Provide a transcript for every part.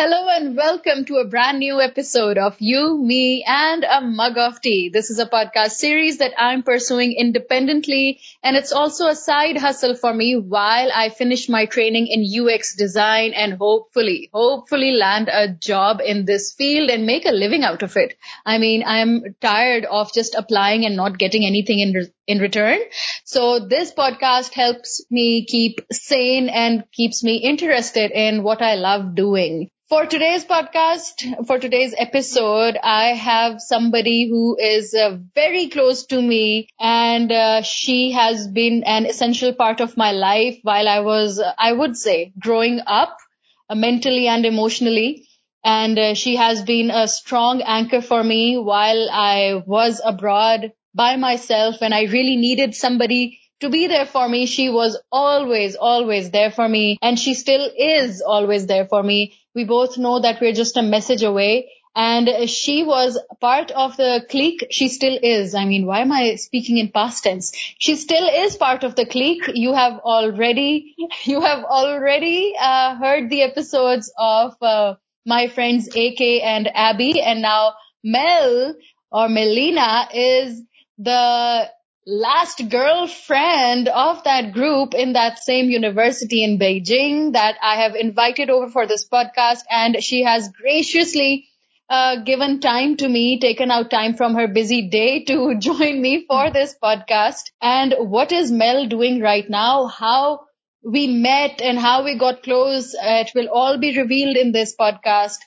Hello and welcome to a brand new episode of You, Me, and a Mug of Tea. This is a podcast series that I'm pursuing independently, and it's also a side hustle for me while I finish my training in UX design and hopefully, hopefully land a job in this field and make a living out of it. I mean, I'm tired of just applying and not getting anything in, in return. So this podcast helps me keep sane and keeps me interested in what I love doing. For today's podcast, for today's episode, I have somebody who is uh, very close to me and uh, she has been an essential part of my life while I was, I would say, growing up uh, mentally and emotionally. And uh, she has been a strong anchor for me while I was abroad by myself when I really needed somebody to be there for me. She was always, always there for me and she still is always there for me. We both know that we're just a message away. And she was part of the clique. She still is. I mean, why am I speaking in past tense? She still is part of the clique. You have already, you have already uh, heard the episodes of uh, my friends AK and Abby, and now Mel or Melina is the last girlfriend of that group in that same university in Beijing that I have invited over for this podcast. And she has graciously uh, given time to me, taken out time from her busy day to join me for this podcast. And what is Mel doing right now? How we met and how we got close. Uh, it will all be revealed in this podcast.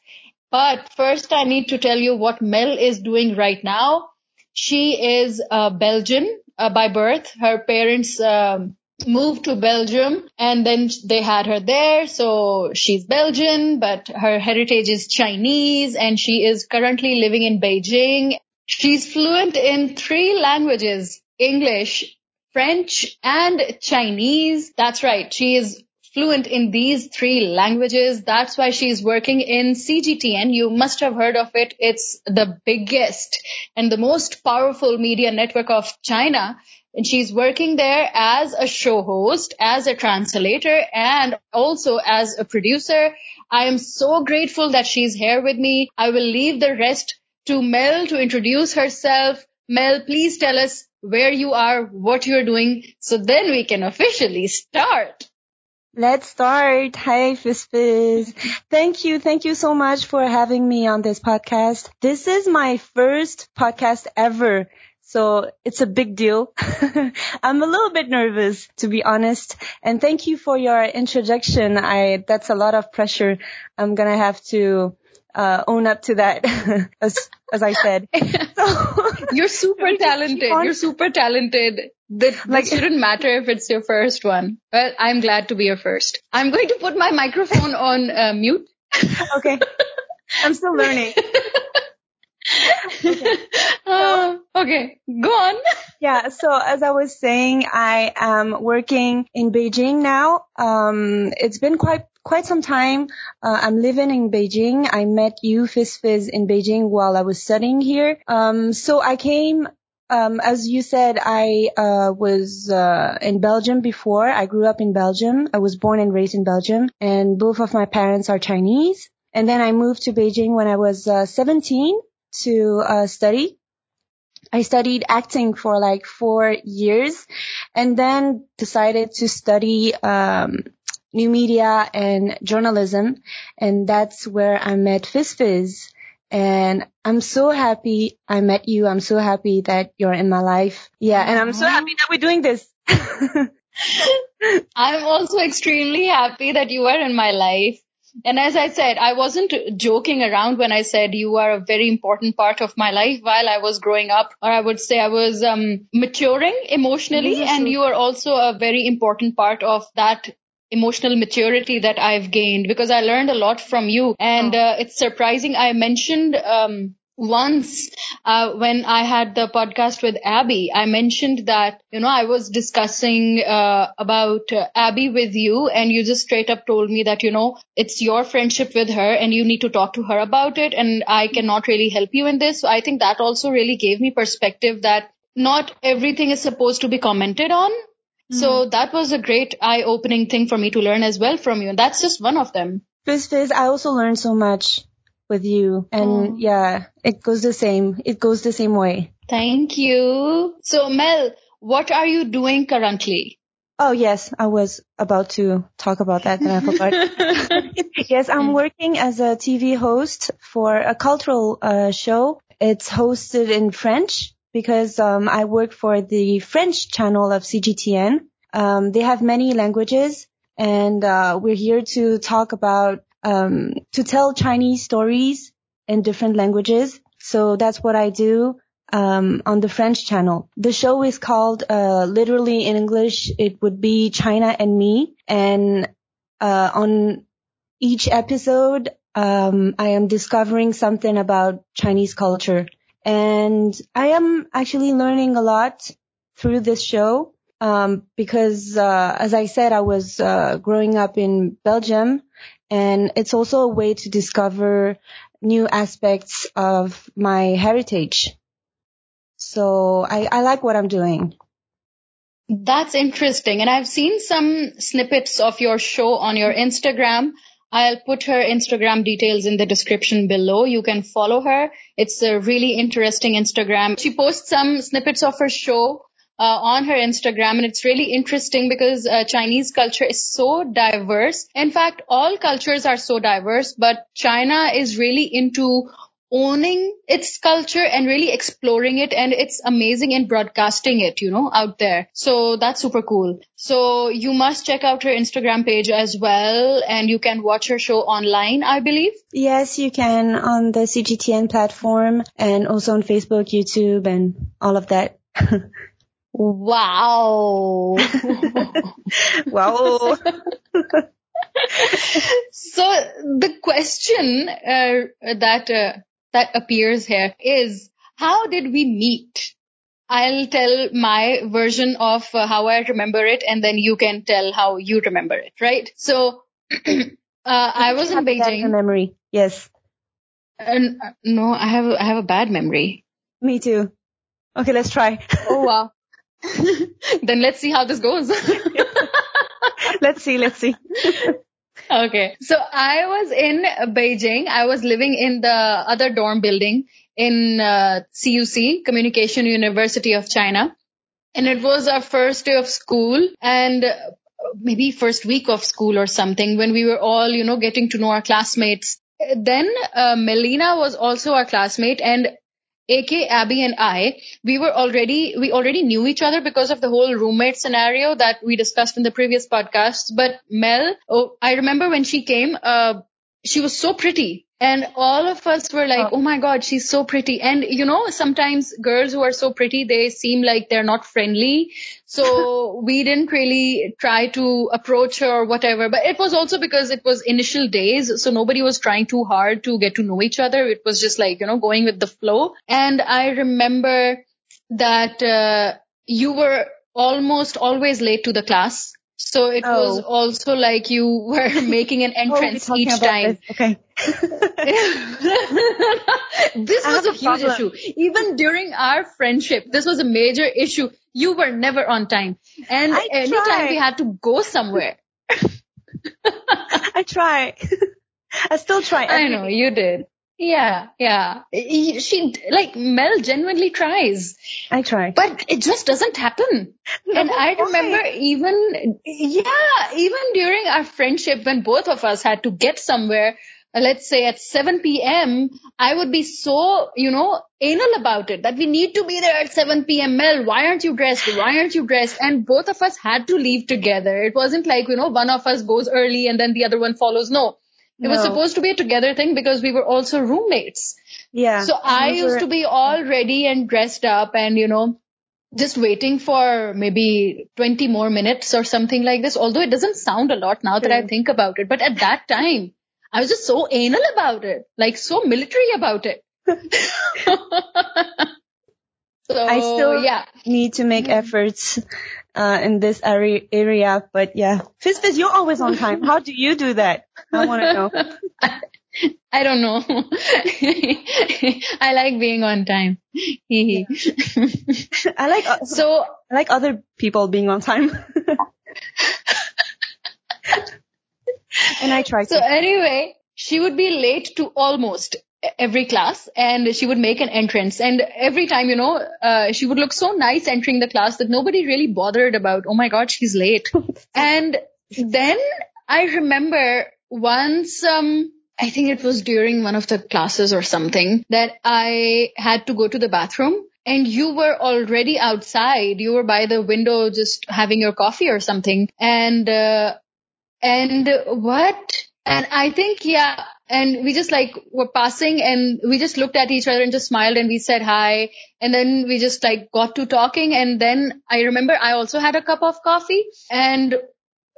But first I need to tell you what Mel is doing right now. She is a Belgian uh, by birth. Her parents um, moved to Belgium and then they had her there. So she's Belgian, but her heritage is Chinese and she is currently living in Beijing. She's fluent in three languages, English, French, and Chinese. That's right. She is fluent in these three languages. That's why she's working in CGTN. You must have heard of it. It's the biggest and the most powerful media network of China. And she's working there as a show host, as a translator, and also as a producer. I am so grateful that she's here with me. I will leave the rest to Mel to introduce herself. Mel, please tell us where you are, what you're doing, so then we can officially start. Let's start. Hi, Fizz Fizz. Thank you. Thank you so much for having me on this podcast. This is my first podcast ever. So it's a big deal. I'm a little bit nervous, to be honest. And thank you for your introduction. I, that's a lot of pressure. I'm going to have to uh, own up to that, as as I said. So, You're super talented. You're super talented. That like shouldn't matter if it's your first one. Well, I'm glad to be your first. I'm going to put my microphone on uh, mute. Okay. I'm still learning. okay. Uh, okay, go on. Yeah, so as I was saying, I am working in Beijing now. Um, it's been quite quite some time. Uh, I'm living in Beijing. I met you, Fizz Fizz, in Beijing while I was studying here. Um, so I came um, as you said, I uh, was uh, in Belgium before. I grew up in Belgium. I was born and raised in Belgium, and both of my parents are Chinese. And then I moved to Beijing when I was uh, 17 to uh, study. I studied acting for like four years, and then decided to study um, new media and journalism, and that's where I met Fizz Fizz. And I'm so happy I met you. I'm so happy that you're in my life. Yeah. And I'm so happy that we're doing this. I'm also extremely happy that you are in my life. And as I said, I wasn't joking around when I said you are a very important part of my life while I was growing up, or I would say I was um, maturing emotionally, and you are also a very important part of that emotional maturity that I've gained because I learned a lot from you. And oh. uh, it's surprising. I mentioned um, once uh, when I had the podcast with Abby, I mentioned that, you know, I was discussing uh, about uh, Abby with you and you just straight up told me that, you know, it's your friendship with her and you need to talk to her about it and I cannot really help you in this. So I think that also really gave me perspective that not everything is supposed to be commented on so hmm. that was a great eye opening thing for me to learn as well from you. And that's just one of them. Fizz Fizz, I also learned so much with you. And Oh. yeah, it goes the same. It goes the same way. Thank you. So Mel, what are you doing currently? Oh yes, I was about to talk about that and I forgot. yes, I'm working as a TV host for a cultural uh, show. It's hosted in French because um, I work for the French channel of CGTN. Um, they have many languages, and uh, we're here to talk about um, to tell Chinese stories in different languages. So that's what I do um, on the French channel. The show is called, uh, literally in English, it would be China and Me. And, uh, on each episode, um, I am discovering something about Chinese culture. And I am actually learning a lot through this show. Um, because, uh, as I said, I was, uh, growing up in Belgium and it's also a way to discover new aspects of my heritage. So I, I like what I'm doing. That's interesting. And I've seen some snippets of your show on your Instagram. I'll put her Instagram details in the description below. You can follow her. It's a really interesting Instagram. She posts some snippets of her show uh, on her Instagram and it's really interesting because uh, Chinese culture is so diverse. In fact, all cultures are so diverse, but China is really into owning its culture and really exploring it and it's amazing in broadcasting it, you know, out there. So that's super cool. So you must check out her Instagram page as well and you can watch her show online, I believe. Yes, you can on the CGTN platform and also on Facebook, YouTube and all of that. Wow. wow. so the question uh, that uh, that appears here is how did we meet? I'll tell my version of uh, how I remember it, and then you can tell how you remember it, right? So uh, I was in Have a bad Beijing. memory. Yes. And uh, no, I have I have a bad memory. Me too. Okay, let's try. Oh wow. then let's see how this goes. let's see, let's see. Okay. So I was in Beijing. I was living in the other dorm building in uh, CUC, Communication University of China. And it was our first day of school and uh, maybe first week of school or something when we were all, you know, getting to know our classmates. Then uh, Melina was also our classmate and AK, Abby and I, we were already, we already knew each other because of the whole roommate scenario that we discussed in the previous podcasts. But Mel, oh, I remember when she came, uh, she was so pretty. And all of us were like, Oh. oh my God, she's so pretty. And you know, sometimes girls who are so pretty, they seem like they're not friendly. So we didn't really try to approach her or whatever. But it was also because it was initial days. So nobody was trying too hard to get to know each other. It was just like, you know, going with the flow. And I remember that, uh, you were almost always late to the class. So it was Oh. also like you were making an Oh, entrance talking each time. this. Okay. this I was a a huge issue. Even during our friendship, this was a major issue. You were never on time. And I anytime tried. we had to go somewhere, I try. I still try. I every know you did. Yeah, yeah. She, like, Mel genuinely tries, I try. but it just doesn't happen. and No, I why? remember even, yeah, even during our friendship when both of us had to get somewhere, uh, let's say at 7 p.m., I would be so, you know, anal about it that we need to be there at 7 p.m. Mel, why aren't you dressed? Why aren't you dressed? And both of us had to leave together. It wasn't like, you know, one of us goes early and then the other one follows. No. It was supposed to be a together thing because we were also roommates. Yeah. So I We used were- to be all ready and dressed up and, you know, just waiting for maybe 20 more minutes or something like this. Although it doesn't sound a lot now that I think about it. But at that time, I was just so anal about it, like so military about it. so, I still yeah. need to make mm-hmm. efforts uh, in this area, area, but yeah. Fizz Fizz, you're always on time. How do you do that? I want to know. I don't know. I like being on time. Hee. I like uh, so I like other people being on time. and I tried So to. anyway, she would be late to almost every class and she would make an entrance. And every time you know uh, she would look so nice entering the class that nobody really bothered about oh my god she's late. And then i remember once um i think it was during one of the classes or something that i had to go to the bathroom and you were already outside. You were by the window just having your coffee or something. And uh, and what? And I think, yeah, and we just like were passing and we just looked at each other and just smiled and we said hi. And then we just like got to talking. And then I remember I also had a cup of coffee and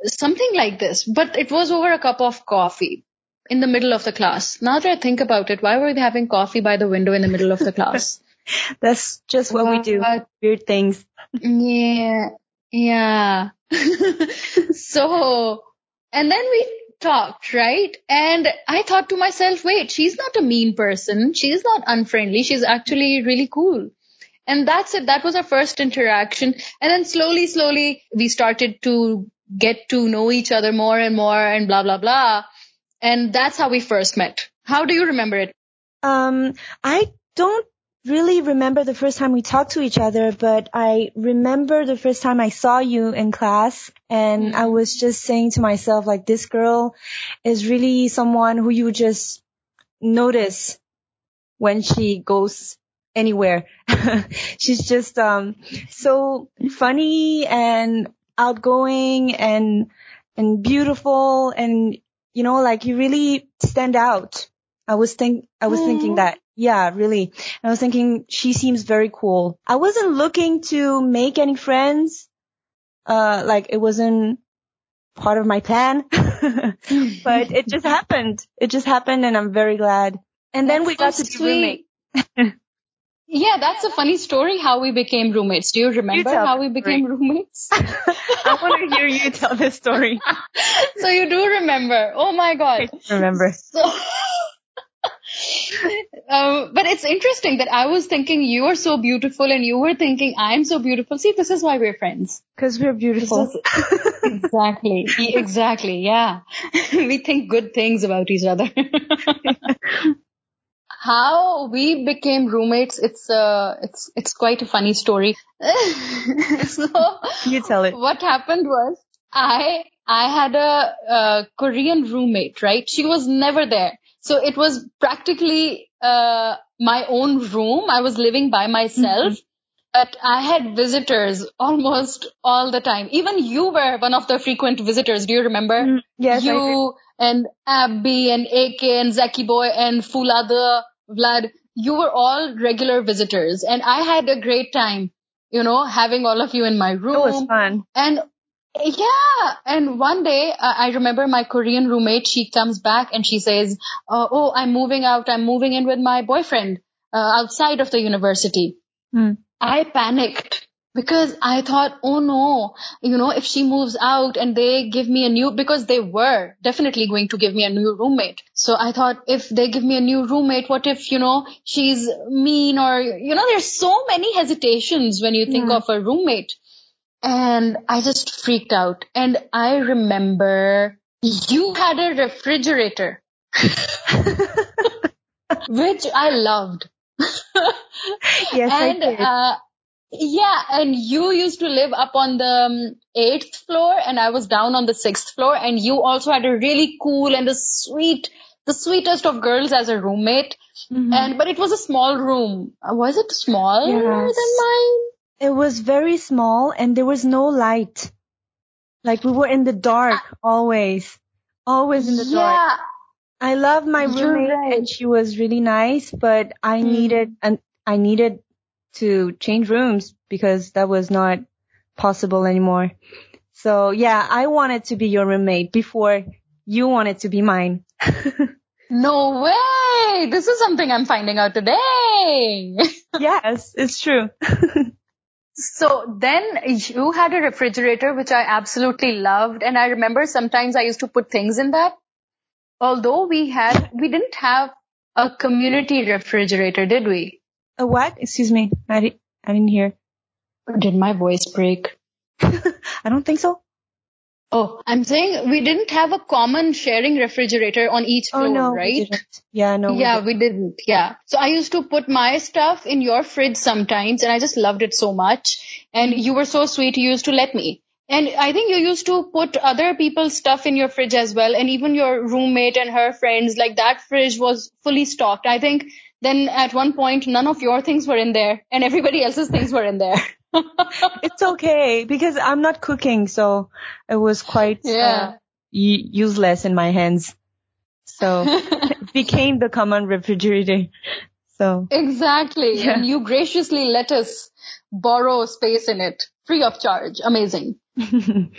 something like this, but it was over a cup of coffee in the middle of the class. Now that I think about it, why were we having coffee by the window in the middle of the class? That's just what we do. Weird things. Yeah. Yeah. so, and then we talked, right? And I thought to myself, wait, she's not a mean person. She's not unfriendly. She's actually really cool. And that's it. That was our first interaction. And then slowly, slowly, we started to get to know each other more and more and blah, blah, blah. And that's how we first met. How do you remember it? Um, I don't really remember the first time we talked to each other, but I remember the first time I saw you in class and. I was just saying to myself, like, this girl is really someone who you just notice when she goes anywhere. She's just, um, so funny and outgoing and, and beautiful and, you know, like you really stand out. I was think, I was thinking that. Yeah, really. I was thinking she seems very cool. I wasn't looking to make any friends. Uh, like it wasn't part of my plan, but it just happened. It just happened and I'm very glad. And then That's we got so to be sweet. roommates. Yeah, that's a funny story how we became roommates. Do you remember tell how we became roommates? I want to hear you tell this story. so you do remember. Oh my god. Remember. So um, but it's interesting that I was thinking you are so beautiful and you were thinking I'm so beautiful. See, this is why we're friends. Cause we're beautiful. Exactly. exactly. Yeah. we think good things about each other. How we became roommates, it's uh it's it's quite a funny story. so you tell it. what happened was I I had a, a Korean roommate, right? She was never there. So it was practically uh my own room. I was living by myself. But I had visitors almost all the time. Even you were one of the frequent visitors. Do you remember? Mm, yes, you and Abby and AK and Zaki Boy and Fulada, Vlad, you were all regular visitors. And I had a great time, you know, having all of you in my room. It was fun. And yeah, and one day uh, I remember my Korean roommate, she comes back and she says, uh, oh, I'm moving out. I'm moving in with my boyfriend uh, outside of the university. Hmm. I panicked because I thought, oh no, you know, if she moves out and they give me a new, because they were definitely going to give me a new roommate. So I thought, if they give me a new roommate, what if, you know, she's mean or, you know, there's so many hesitations when you think Hmm. of a roommate. And I just freaked out. And I remember you had a refrigerator, which I loved. Yes, I did. uh, yeah, and you used to live up on the um, eighth floor, and I was down on the sixth floor, and you also had a really cool and the sweet, the sweetest of girls as a roommate. Mhm. And but it was a small room. Uh, Was it smaller Yes. than mine? It was very small and there was no light. Like we were in the dark always. Always in the dark. yeah, I love my You're roommate right. and she was really nice, but I Hmm. needed and I needed to change rooms because that was not possible anymore. So yeah, I wanted to be your roommate before you wanted to be mine. no way. This is something I'm finding out today. yes, it's true. So then you had a refrigerator, which I absolutely loved. And I remember sometimes I used to put things in that. Although we had, we didn't have a community refrigerator, did we? A what? Excuse me. I, di- I didn't hear. Did my voice break? I don't think so. Oh, I'm saying we didn't have a common sharing refrigerator on each oh, floor, oh no, right? we. Yeah, no. we yeah, didn't. we didn't. Yeah. So I used to put my stuff in your fridge sometimes and I just loved it so much. And you were so sweet. You used to let me. And I think you used to put other people's stuff in your fridge as well. And even your roommate and her friends, like that fridge was fully stocked. I think then at one point, none of your things were in there and everybody else's things were in there. It's okay because I'm not cooking, so it was quite Yeah. uh, useless in my hands. So it became the common refrigerator. So Exactly. Yeah. And you graciously let us borrow space in it free of charge. Amazing.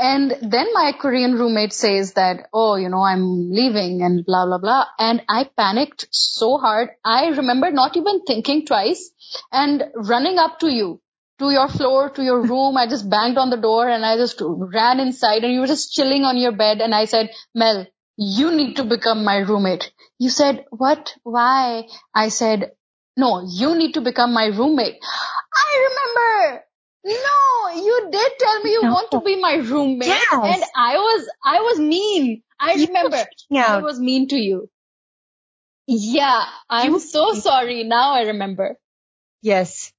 And then my Korean roommate says that, oh, you know, I'm leaving and blah, blah, blah. And I panicked so hard. I remember not even thinking twice and running up to you, to your floor, to your room. I just banged on the door and I just ran inside and you were just chilling on your bed. And I said, Mel, you need to become my roommate. You said, what? Why? I said, no, you need to become my roommate. I remember. No, you did tell me you No. want to be my roommate. Yes. And I was, I was mean. I You remember. I was mean to you. Yeah, I'm You- so sorry. Now I remember. yes.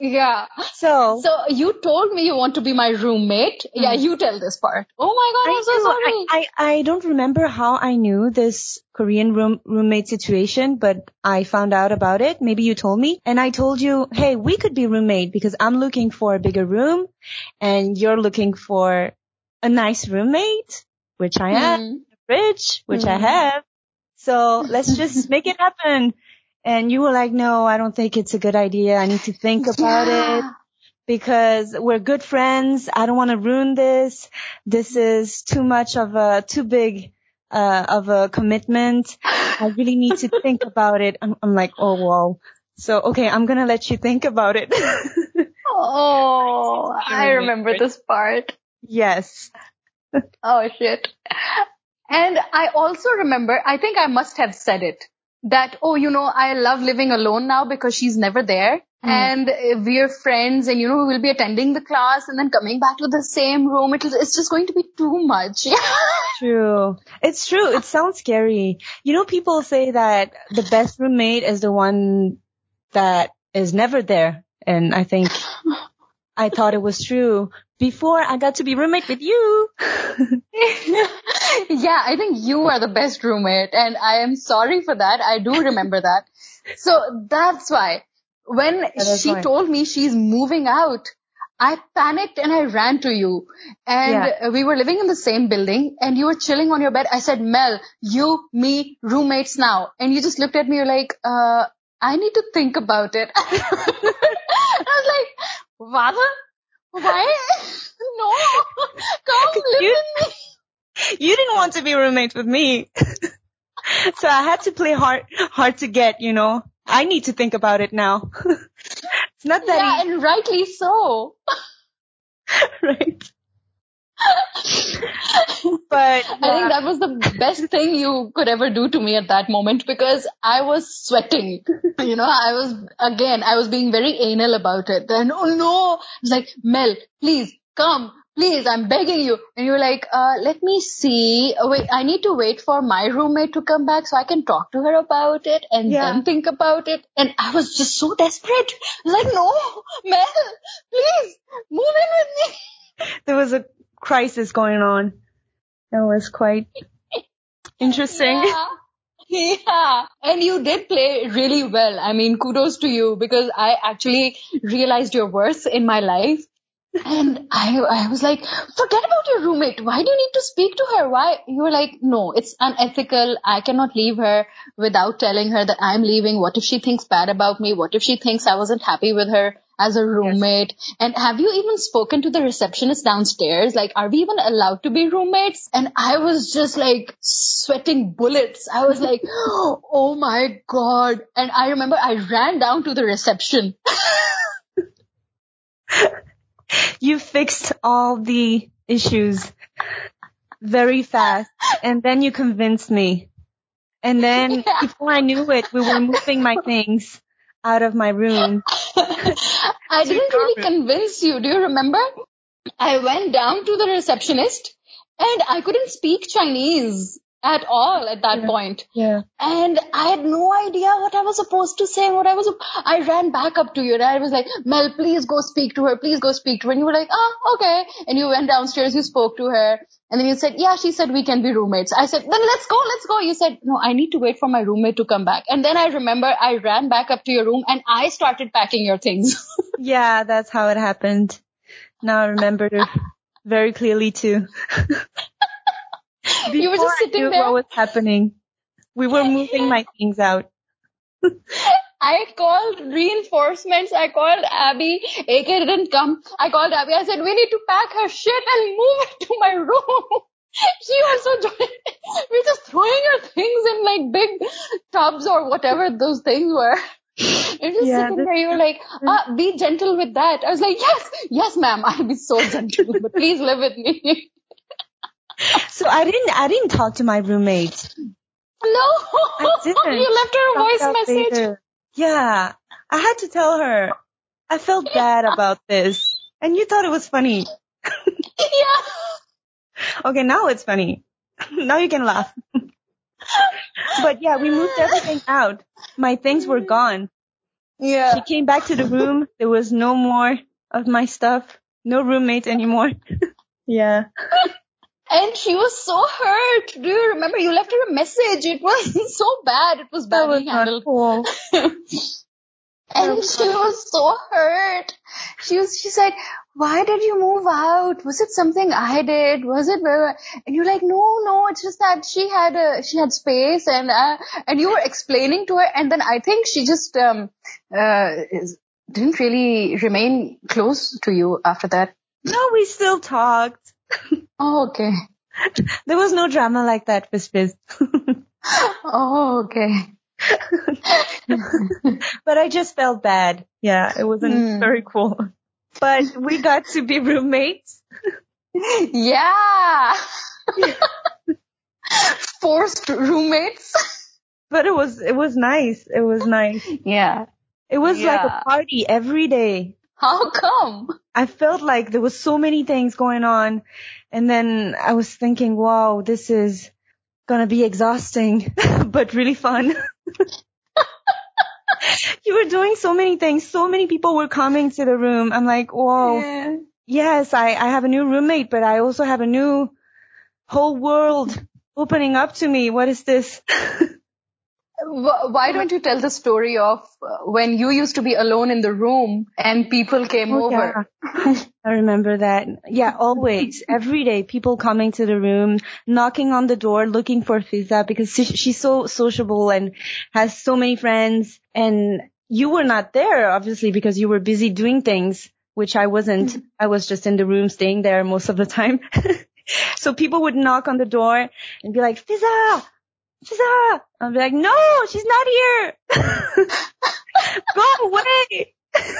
Yeah. So, So you told me you want to be my roommate. Yeah, Mm. you tell this part. Oh my god, I, I'm so do. sorry. I, I, I don't remember how I knew this Korean room, roommate situation, but I found out about it. Maybe you told me and I told you, hey, we could be roommate because I'm looking for a bigger room and you're looking for a nice roommate, which I am, Hmm. fridge, which I Hmm. have. So let's just make it happen. And you were like, no, I don't think it's a good idea. I need to think about it because we're good friends. I don't want to ruin this. This is too much of a, too big, uh, of a commitment. I really need to think about it. I'm, I'm like, oh, wow. So, okay, I'm going to let you think about it. Oh, I remember this part. yes. Oh shit. And I also remember, I think I must have said it, that, oh, you know, I love living alone now because she's never there. And uh, we're friends and, you know, we'll be attending the class and then coming back to the same room. It'll, it's just going to be too much. True. It's true. It sounds scary. You know, people say that the best roommate is the one that is never there. And I think I thought it was true before I got to be roommate with you. yeah, I think you are the best roommate and I am sorry for that. I do remember that. So that's why when that's she why. told me she's moving out, I panicked and I ran to you and Yeah. we were living in the same building and you were chilling on your bed. I said, Mel, you, me, roommates now. And you just looked at me you're like, uh, I need to think about it. I was like, what? No, come live You- with me. You didn't want to be roommate with me. so I had to play hard, hard to get, you know. I need to think about it now. it's not that. Yeah, that and rightly so. right? But I think that was the best thing you could ever do to me at that moment because I was sweating. You know, I was, again, I was being very anal about it. And oh no, I was like, Mel, please come. Please, I'm begging you. And you were like, uh, let me see. Oh, wait, I need to wait for my roommate to come back so I can talk to her about it and Yeah. then think about it. And I was just so desperate. I was like, no, Mel, please move in with me. there was a crisis going on. That was quite interesting. Yeah. Yeah. And you did play really well. I mean, kudos to you because I actually realized your worth in my life. And I, I was like, forget about your roommate. Why do you need to speak to her? Why? You were like, no, it's unethical. I cannot leave her without telling her that I'm leaving. What if she thinks bad about me? What if she thinks I wasn't happy with her as a roommate? And have you even spoken to the receptionist downstairs? Like, are we even allowed to be roommates? And I was just like sweating bullets. I was like, oh my God. And I remember I ran down to the reception. You fixed all the issues very fast and then you convinced me. And then Yeah. before I knew it, we were moving my things out of my room. I didn't really convince you. Do you remember? I went down to the receptionist and I couldn't speak Chinese at all at that Yeah. point. Yeah. And I had no idea what I was supposed to say, what I was, I ran back up to you and I was like, Mel, please go speak to her, please go speak to her. And you were like, oh, okay. And you went downstairs, you spoke to her. And then you said, yeah, she said we can be roommates. I said, then let's go, let's go. You said, no, I need to wait for my roommate to come back. And then I remember I ran back up to your room and I started packing your things. Yeah, that's how it happened. Now I remember very clearly too. You were just Before I sitting knew there. What was happening? We were moving my things out. I called reinforcements. I called Abby. AK didn't come. I called Abby. I said, we need to pack her shit and move it to my room. she also joined. We're just throwing her things in like big tubs or whatever those things were. You're just Yeah, sitting there. You were like, ah, be gentle with that. I was like, yes, yes, ma'am. I'll be so gentle, but please live with me. So I didn't, I didn't talk to my roommate. no, I didn't. you left her a voice message. later. Yeah. I had to tell her. I felt bad about this. And you thought it was funny. Yeah. Okay, now it's funny. now you can laugh. but yeah, we moved everything out. My things were mm-hmm. gone. Yeah. She came back to the room. There was no more of my stuff. No roommate anymore. yeah. And she was so hurt. Do you remember? You left her a message. It was so bad. It was badly handled. cool. and she was so hurt. She was, she said, why did you move out? Was it something I did? Was it, and you're like, no, no, it's just that she had a, she had space and, uh, and you were explaining to her. And then I think she just, um, uh, didn't really remain close to you after that. No, we still talked. Oh, okay. There was no drama like that, Fizz Fizz. Oh, okay. but I just felt bad. Yeah, it wasn't Hmm. very cool. But we got to be roommates. Yeah. Forced roommates. But it was, it was nice. It was nice. Yeah. It was like a party every day. How come? I felt like there was so many things going on. And then I was thinking, wow, this is gonna be exhausting, but really fun. you were doing so many things. So many people were coming to the room. I'm like, whoa. Yeah. yes, I, I have a new roommate, but I also have a new whole world opening up to me. What is this? Wh- Why don't you tell the story of uh, when you used to be alone in the room and people came Oh, over? yeah. I remember that. Yeah, always, every day, people coming to the room, knocking on the door, looking for Fiza because she's so sociable and has so many friends. And you were not there, obviously, because you were busy doing things, which I wasn't. I was just in the room staying there most of the time. so people would knock on the door and be like, Fiza, Fiza. I'll be like, no, she's not here. Go away.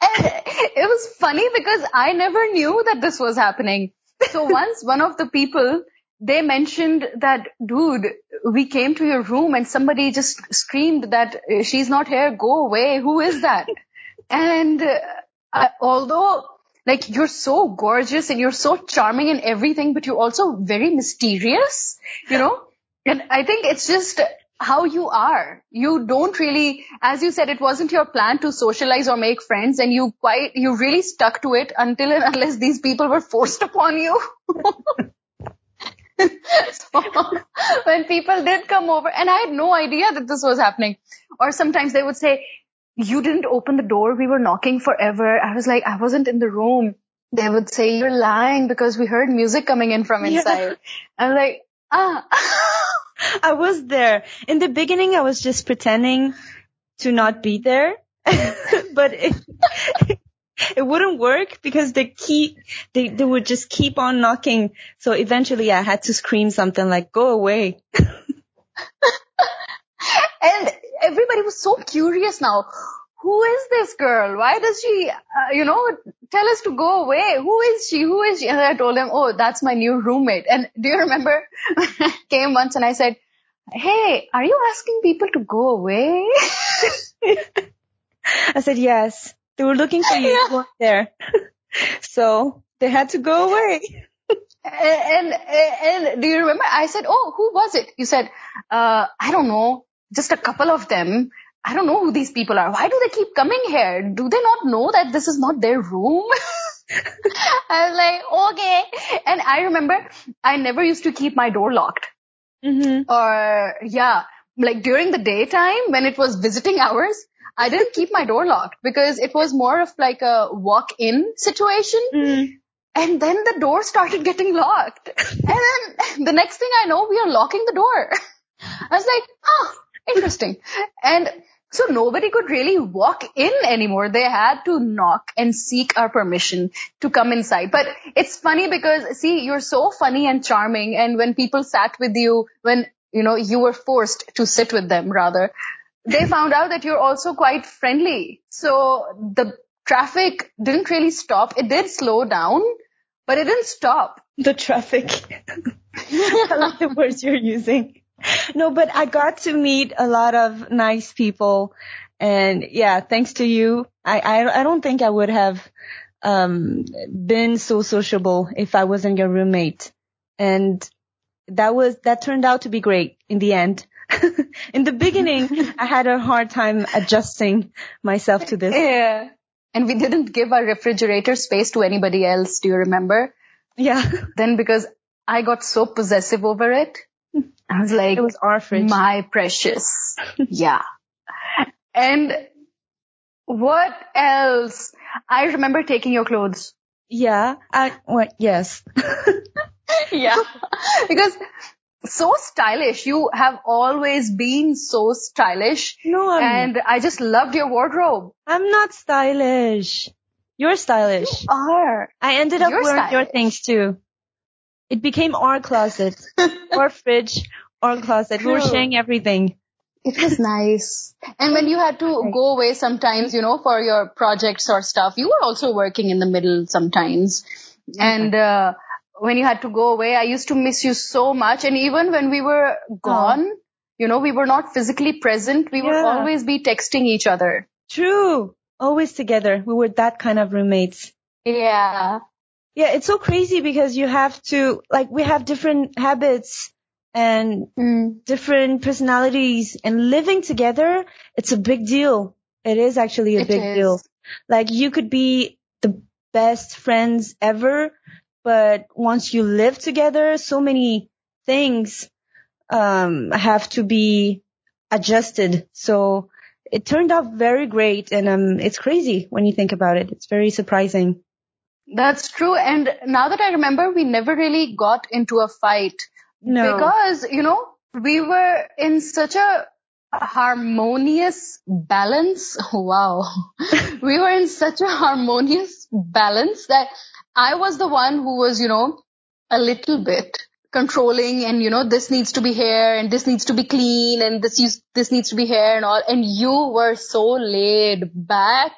It was funny because I never knew that this was happening. So once one of the people, they mentioned that, dude, we came to your room and somebody just screamed that uh, she's not here, go away. Who is that? and uh, I, although like you're so gorgeous and you're so charming and everything, but you're also very mysterious, you know? And I think it's just how you are. You don't really, as you said, it wasn't your plan to socialize or make friends and you quite, you really stuck to it until and unless these people were forced upon you. so when people did come over and I had no idea that this was happening or sometimes they would say, you didn't open the door. We were knocking forever. I was like, I wasn't in the room. They would say, you're lying because we heard music coming in from Yeah. inside. I'm like, ah. I was there. In the beginning, I was just pretending to not be there, but it, it wouldn't work because they keep, they, they would just keep on knocking. So eventually I had to scream something like, go away. and everybody was so curious now. Who is this girl? Why does she, uh, you know, tell us to go away? Who is she? Who is she? And I told him, oh, that's my new roommate. And do you remember? I came once and I said, hey, are you asking people to go away? I said, yes. They were looking for you. Weren't there. so they had to go away. and, and and do you remember? I said, "Oh, who was it?" You said, uh, "I don't know, just a couple of them." I don't know who these people are. Why do they keep coming here? Do they not know that this is not their room? I was like, okay. And I remember I never used to keep my door locked. Mm-hmm. Or yeah, like during the daytime when it was visiting hours, I didn't keep my door locked because it was more of like a walk-in situation. Mm. And then the door started getting locked. and then the next thing I know, we are locking the door. I was like, oh, interesting. And so nobody could really walk in anymore. They had to knock and seek our permission to come inside. But it's funny because see, you're so funny and charming. And when people sat with you, when, you know, you were forced to sit with them rather, they found out that you're also quite friendly. So the traffic didn't really stop. It did slow down, but it didn't stop. The traffic. I like the words you're using. No, but I got to meet a lot of nice people. And yeah, thanks to you, I, I, I don't think I would have, um, been so sociable if I wasn't your roommate. And that was, that turned out to be great in the end. in the beginning, I had a hard time adjusting myself to this. Yeah. And we didn't give our refrigerator space to anybody else. Do you remember? Yeah. Then because I got so possessive over it, I was like, It was our fridge. my precious. yeah. And what else? I remember taking your clothes. yeah. I, what, yes. yeah. because so stylish. You have always been so stylish. No, I'm, And I just loved your wardrobe. I'm not stylish. You're stylish. Are. I ended up You're wearing your things too. It became our closet, our fridge, our closet. We were sharing everything. It was nice. And when you had to go away sometimes, you know, for your projects or stuff, you were also working in the middle sometimes. And, uh, when you had to go away, I used to miss you so much. And even when we were gone, you know, we were not physically present. We would always be texting each other. True. Always together. We were that kind of roommates. Yeah. Yeah, it's so crazy because you have to, like, we have different habits and Mm. different personalities and living together, it's a big deal. It is actually a It big is. deal. Like you could be the best friends ever, but once you live together, so many things, um, have to be adjusted. So it turned out very great and, um, it's crazy when you think about it. It's very surprising. That's true. And now that I remember, we never really got into a fight. No. Because, you know, we were in such a harmonious balance. Wow. we were in such a harmonious balance that I was the one who was, you know, a little bit controlling and, you know, this needs to be here and this needs to be clean and this, use, this needs to be here and all. And you were so laid back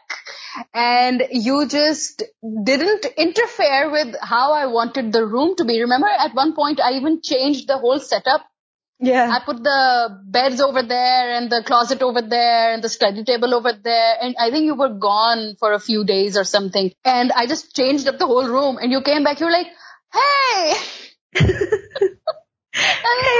and you just didn't interfere with how I wanted the room to be. Remember at one point I even changed the whole setup. yeah. I put the beds over there and the closet over there and the study table over there. And I think you were gone for a few days or something. And I just changed up the whole room and you came back. You were like, Hey, Hey,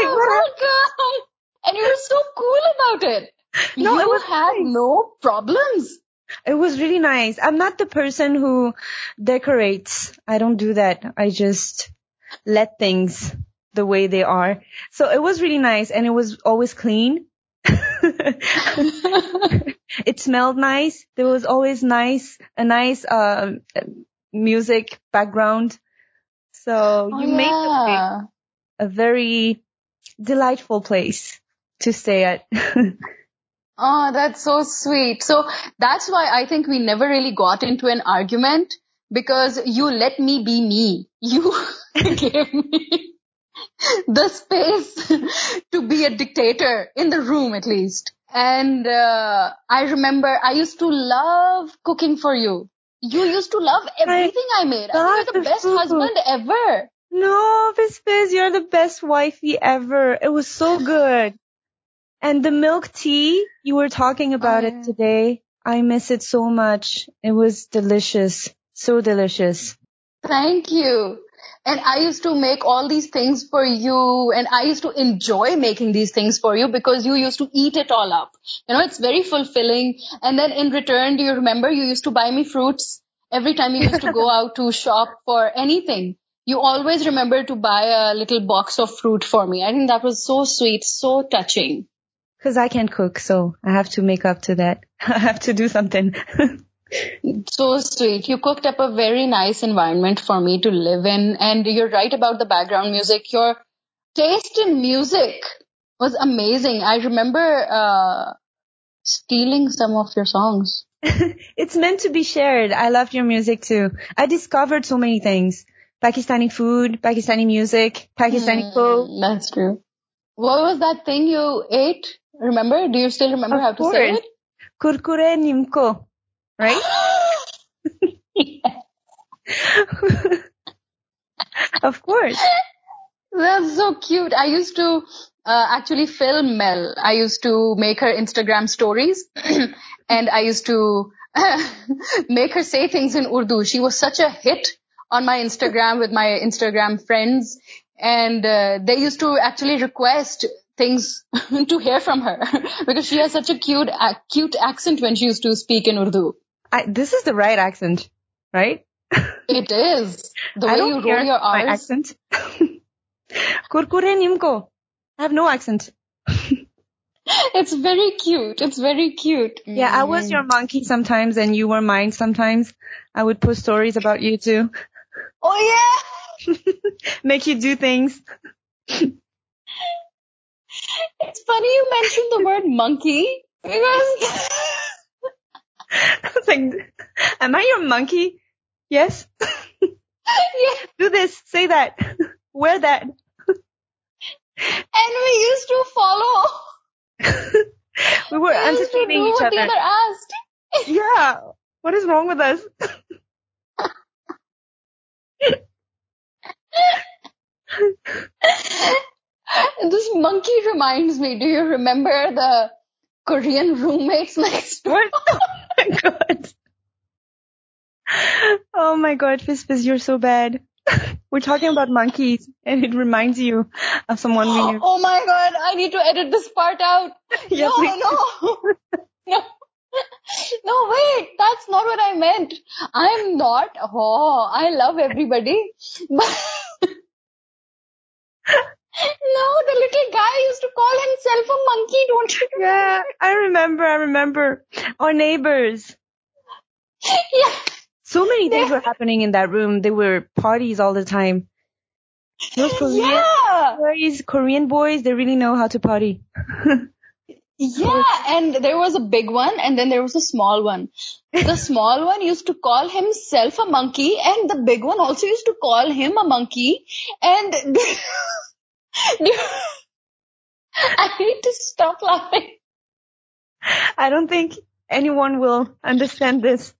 what welcome. And you were so cool about it. No, you it was had nice. no problems. It was really nice. I'm not the person who decorates. I don't do that. I just let things the way they are. So it was really nice and it was always clean. it smelled nice. There was always nice, a nice, um, music background. So you made the yeah. a very delightful place to stay at. Oh, that's so sweet. So that's why I think we never really got into an argument because you let me be me. You gave me the space to be a dictator in the room at least. And uh, I remember I used to love cooking for you. You used to love everything I, made. I think you're the best food. husband ever. No, Fizz Fizz, you're the best wifey ever. It was so good. And the milk tea, you were talking about Oh, it today. I miss it so much. It was delicious. So delicious. Thank you. And I used to make all these things for you and I used to enjoy making these things for you because you used to eat it all up. You know, it's very fulfilling. And then in return, do you remember you used to buy me fruits every time you used to go out to shop for anything? You always remember to buy a little box of fruit for me. I think that was so sweet, so touching. Cause I can't cook, so I have to make up to that. I have to do something. So sweet. You cooked up a very nice environment for me to live in. And you're right about the background music. Your taste in music was amazing. I remember uh, stealing some of your songs. it's meant to be shared. I loved your music too. I discovered so many things. Pakistani food, Pakistani music, Pakistani food. Mm, that's true. What was that thing you ate? Remember? Do you still remember Of how to say it? Kurkure nimko. Right? of course. That's so cute. I used to uh, actually film Mel. I used to make her Instagram stories and I used to make her say things in Urdu. She was such a hit on my Instagram with my Instagram friends and uh, they used to actually request things to hear from her because she has such a cute, uh, cute accent when she used to speak in Urdu. I, this is the right accent, right? It is the way you roll your my R's. accent. Kurkure nimko. I have no accent. It's very cute. It's very cute. Yeah, I was your mm. monkey sometimes and you were mine sometimes. I would post stories about you too. Oh yeah. Make you do things. It's funny you mentioned the word monkey because It's like, am I your monkey? Yes. yeah, Do this. Say that. Wear that. and we used to follow. we were We used to do anticipating each what the other. other asked. Yeah. What is wrong with us? This monkey reminds me. Do you remember the Korean roommates next door? What? Oh my god. Oh my god, Fizz, you're so bad. We're talking about monkeys and it reminds you of someone we knew. Oh my god, I need to edit this part out. Yeah, no, please. no. No. No, wait, that's not what I meant. I'm not. Oh, I love everybody. But no, the little guy used to call himself a monkey, don't you? Yeah, I remember, I remember. Our neighbors. Yeah. So many things were happening in that room. There were parties all the time. Those Korean Yeah. boys, Korean boys, they really know how to party. Yeah, and there was a big one and then there was a small one. The small one used to call himself a monkey and the big one also used to call him a monkey and I need to stop laughing. I don't think anyone will understand this.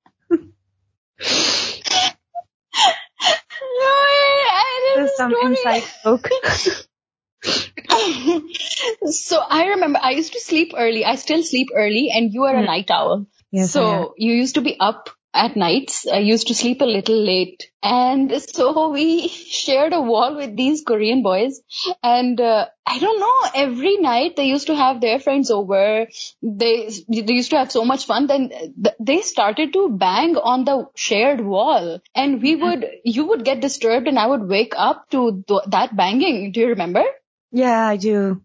No, I, I there's a some inside joke. so I remember I used to sleep early. I still sleep early and you are a Hmm. night owl. Yes, so you used to be up at nights. I used to sleep a little late. And so we shared a wall with these Korean boys. And uh, I don't know, every night they used to have their friends over. They, they used to have so much fun. Then they started to bang on the shared wall. And we would, you would get disturbed and I would wake up to th- that banging. Do you remember? Yeah, I do.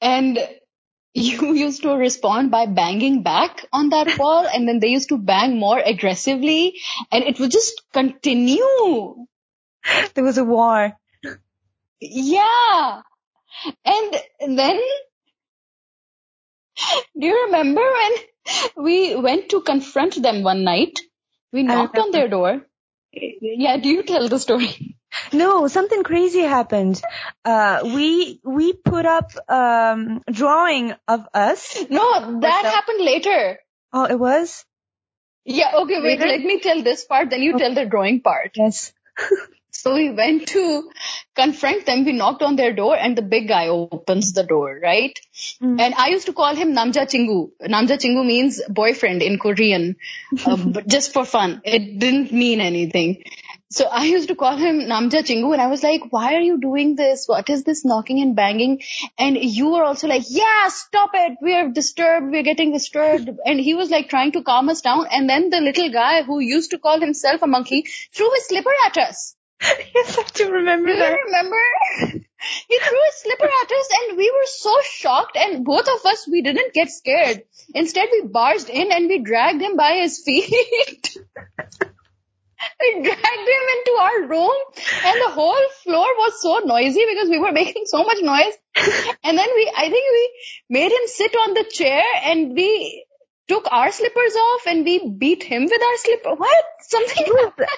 And you used to respond by banging back on that wall and then they used to bang more aggressively and it would just continue. There was a war. Yeah. And then, do you remember when we went to confront them one night? We knocked on their door. Yeah, do you tell the story? No, something crazy happened. Uh, we, we put up, um, drawing of us. No, that happened later. Oh, it was? Yeah, okay, wait, Later? let me tell this part, then you tell the drawing part. Yes. So we went to confront them. We knocked on their door and the big guy opens the door, right? Mm. And I used to call him Namja Chingu. Namja Chingu means boyfriend in Korean, uh, but just for fun. It didn't mean anything. So I used to call him Namja Chingu and I was like, why are you doing this? What is this knocking and banging? And you were also like, yeah, stop it. We're disturbed. We're getting disturbed. And he was like trying to calm us down. And then the little guy who used to call himself a monkey threw his slipper at us. yes, I do remember Do that. you remember? he threw his slipper at us and we were so shocked and both of us, we didn't get scared. Instead, we barged in and we dragged him by his feet. We dragged him into our room and the whole floor was so noisy because we were making so much noise. And then we, I think we made him sit on the chair and we took our slippers off and we beat him with our slipper. What? Something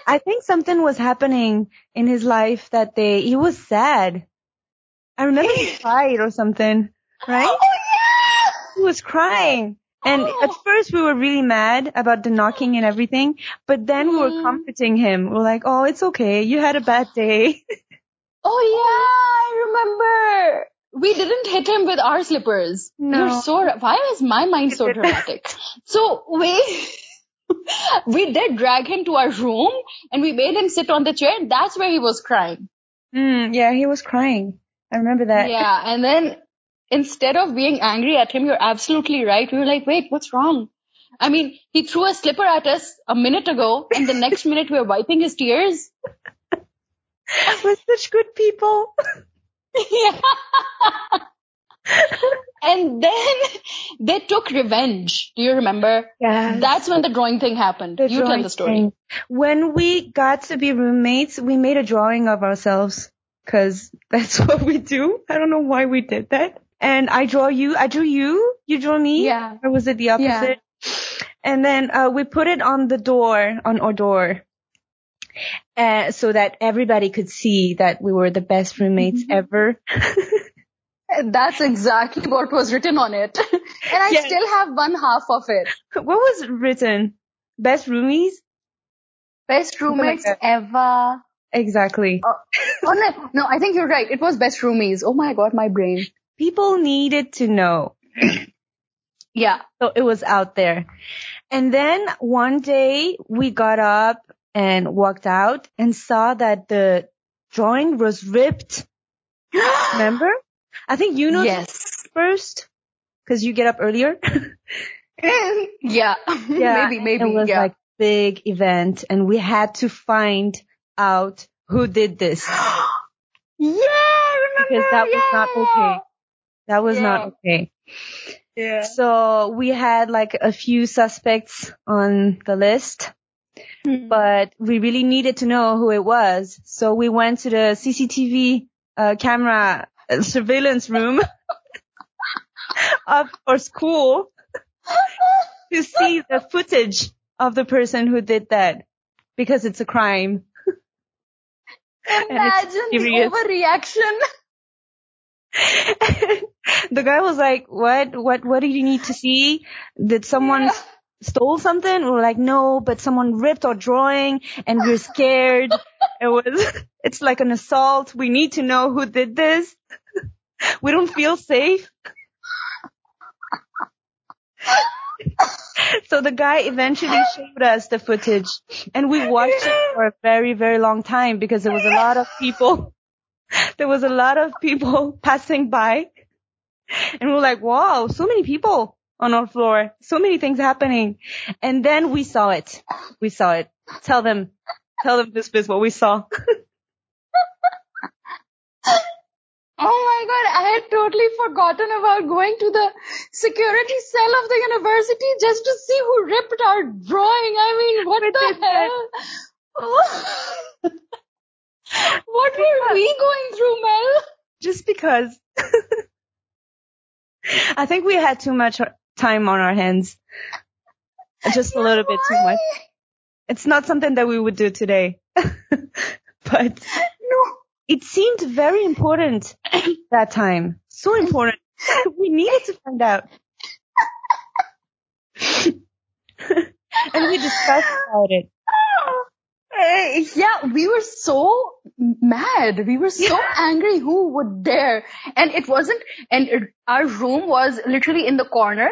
I think something was happening in his life that day. He was sad. I remember he cried or something, right? Oh yeah! He was crying. And Oh. at first we were really mad about the knocking and everything, but then we were Mm. comforting him. We're like, oh, it's okay. You had a bad day. Oh yeah, I remember. We didn't hit him with our slippers. No. You're so. Why is my mind so dramatic? so we we did drag him to our room and we made him sit on the chair. And that's where he was crying. Mm, yeah, he was crying. I remember that. Yeah, and then instead of being angry at him, you're absolutely right. We were like, wait, what's wrong? I mean, he threw a slipper at us a minute ago, and the next minute we were wiping his tears. We're such good people. Yeah. and then they took revenge. Do you remember? Yeah. That's when the drawing thing happened. The you tell the story. thing. When we got to be roommates, we made a drawing of ourselves because that's what we do. I don't know why we did that. And I draw you. I drew you. You drew me. Yeah. Or was it the opposite? Yeah. And then uh, we put it on the door, on our door, uh, so that everybody could see that we were the best roommates Mm-hmm. ever. That's exactly what was written on it. and I Yes. still have one half of it. what was written? Best roomies? Best roommates ever. Exactly. Oh no, no, I think you're right. It was best roomies. Oh my god, my brain. People needed to know. Yeah. So it was out there. And then one day we got up and walked out and saw that the drawing was ripped. Remember? I think you know yes. first because you get up earlier. yeah. maybe, maybe. It was yeah. like big event and we had to find out who did this yeah, I remember. because that was not okay. That was not okay. Yeah. So we had like a few suspects on the list. Hmm. but we really needed to know who it was. So we went to the CCTV uh, camera uh, surveillance room of our school to see the footage of the person who did that because it's a crime. Imagine the overreaction. the guy was like, "What? What? What do you need to see? Did someone Yeah. stole something?" We're like, "No, but someone ripped our drawing, and we're scared. it was. It's like an assault. We need to know who did this. we don't feel safe." so the guy eventually showed us the footage, and we watched it for a very, very long time because there was a lot of people. There was a lot of people passing by and we're like, wow, so many people on our floor, so many things happening. And then we saw it. We saw it. Tell them, tell them this is what we saw. Oh my god, I had totally forgotten about going to the security cell of the university just to see who ripped our drawing. I mean, what the hell? Oh. what were we going through, Mel? Just because. I think we had too much time on our hands. Just a little bit too much. It's not something that we would do today. but No. it seemed very important that time. So important. we needed to find out. and we discussed about it. Uh, yeah, we were so mad. We were so angry. Who would dare? And it wasn't, and it, our room was literally in the corner.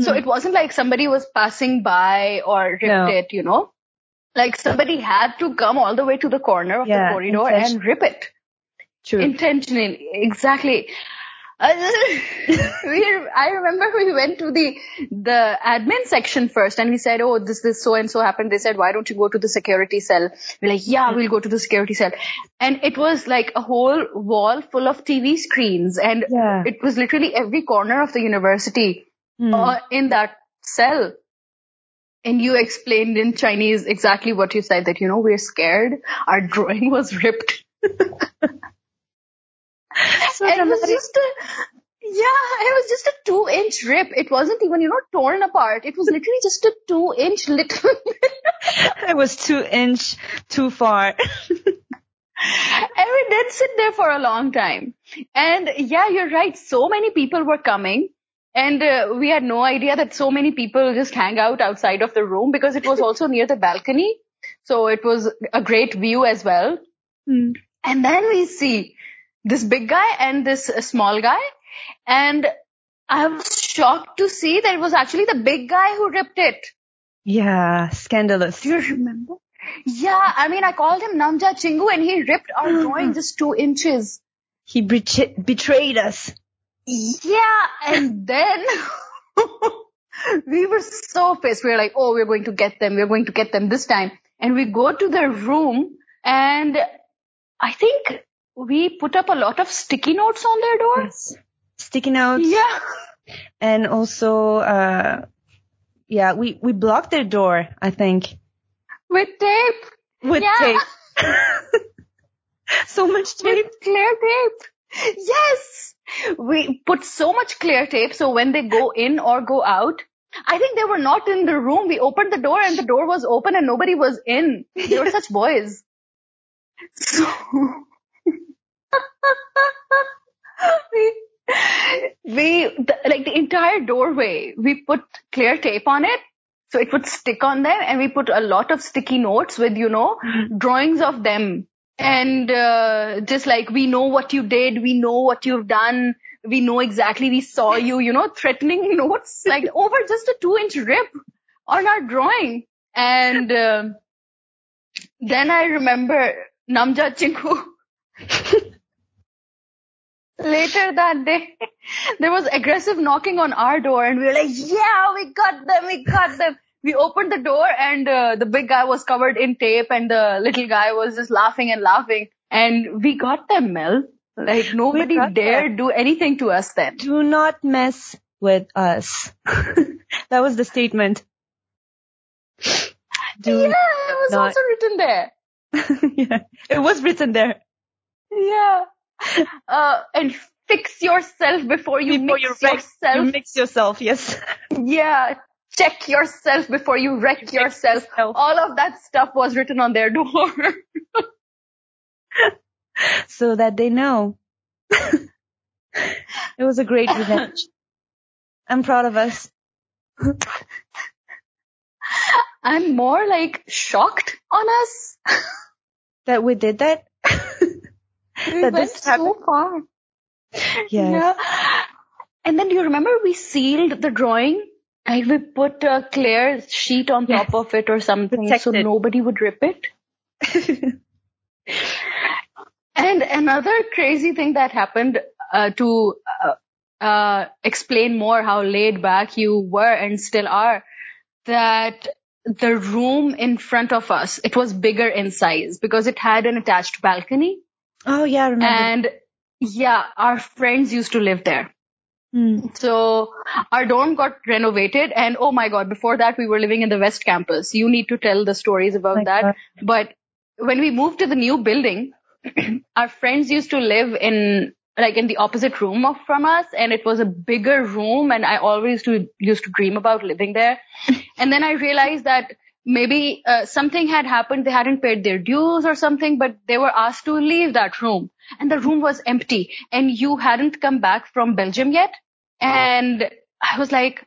So Mm. it wasn't like somebody was passing by or ripped No. it, you know? Like somebody had to come all the way to the corner of Yeah, the corridor and rip it. True. Intentionally. Exactly. Uh, we, I remember we went to the the admin section first and we said, oh, this, this so and so happened. They said, why don't you go to the security cell? We're like, yeah, we'll go to the security cell. And it was like a whole wall full of TV screens and Yeah. it was literally every corner of the university Mm. uh, in that cell. And you explained in Chinese exactly what you said that, you know, we're scared. Our drawing was ripped. so it was just a, yeah, it was just a two inch rip. It wasn't even, you know, torn apart. It was literally just a two inch little it was two inch too far. and we did sit there for a long time. And yeah, you're right. So many people were coming. And uh, we had no idea that so many people just hang out outside of the room because it was also near the balcony. So it was a great view as well. Mm. And then we see this big guy and this uh, small guy. And I was shocked to see that it was actually the big guy who ripped it. Yeah, scandalous. Do you remember? Yeah, I mean, I called him Namja Chingu and he ripped our drawing just two inches. He betray- betrayed us. Yeah, and then we were so pissed. We were like, oh, we're going to get them. We're going to get them this time. And we go to their room and I think we put up a lot of sticky notes on their doors. Yes. Sticky notes. Yeah. And also, uh, yeah, we, we blocked their door, I think. With tape. With Yeah. tape. so much tape. With clear tape. Yes. We put so much clear tape so when they go in or go out, I think they were not in the room. We opened the door and the door was open and nobody was in. They were such boys. So we, we the, like the entire doorway, we put clear tape on it. So it would stick on them and we put a lot of sticky notes with, you know, drawings of them. And, uh, just like, we know what you did. We know what you've done. We know exactly we saw you, you know, threatening notes, like over just a two inch rip on our drawing. And, um then I remember Namja Chingu. Later that day, there was aggressive knocking on our door and we were like, yeah, we got them, we got them. We opened the door and uh, the big guy was covered in tape and the little guy was just laughing and laughing. And we got them, Mel. Like nobody dared do anything to us then. Do not mess with us. that was the statement. Do yeah, it was not- also written there. yeah. It was written there. Yeah. Uh, and fix yourself before you Before mix you wreck- yourself. You mix yourself, yes. Yeah. Check yourself before you wreck yourself. yourself. All of that stuff was written on their door. so that they know. it was a great revenge. I'm proud of us. I'm more like shocked on us. That we did that. We That went this so happened. far. Yes. Yeah. And then do you remember we sealed the drawing? Like we put a clear sheet on Yes. top of it or something so nobody would rip it. And another crazy thing that happened uh, to uh, uh, explain more how laid back you were and still are, that the room in front of us, it was bigger in size because it had an attached balcony. Oh yeah, I remember. And yeah, our friends used to live there. Hmm. So our dorm got renovated and oh my god, before that we were living in the West Campus. You need to tell the stories about My that. God. But when we moved to the new building, our friends used to live in like in the opposite room of from us and it was a bigger room and I always used to, used to dream about living there. and then I realized that maybe uh, something had happened. They hadn't paid their dues or something, but they were asked to leave that room and the room was empty and you hadn't come back from Belgium yet. And I was like,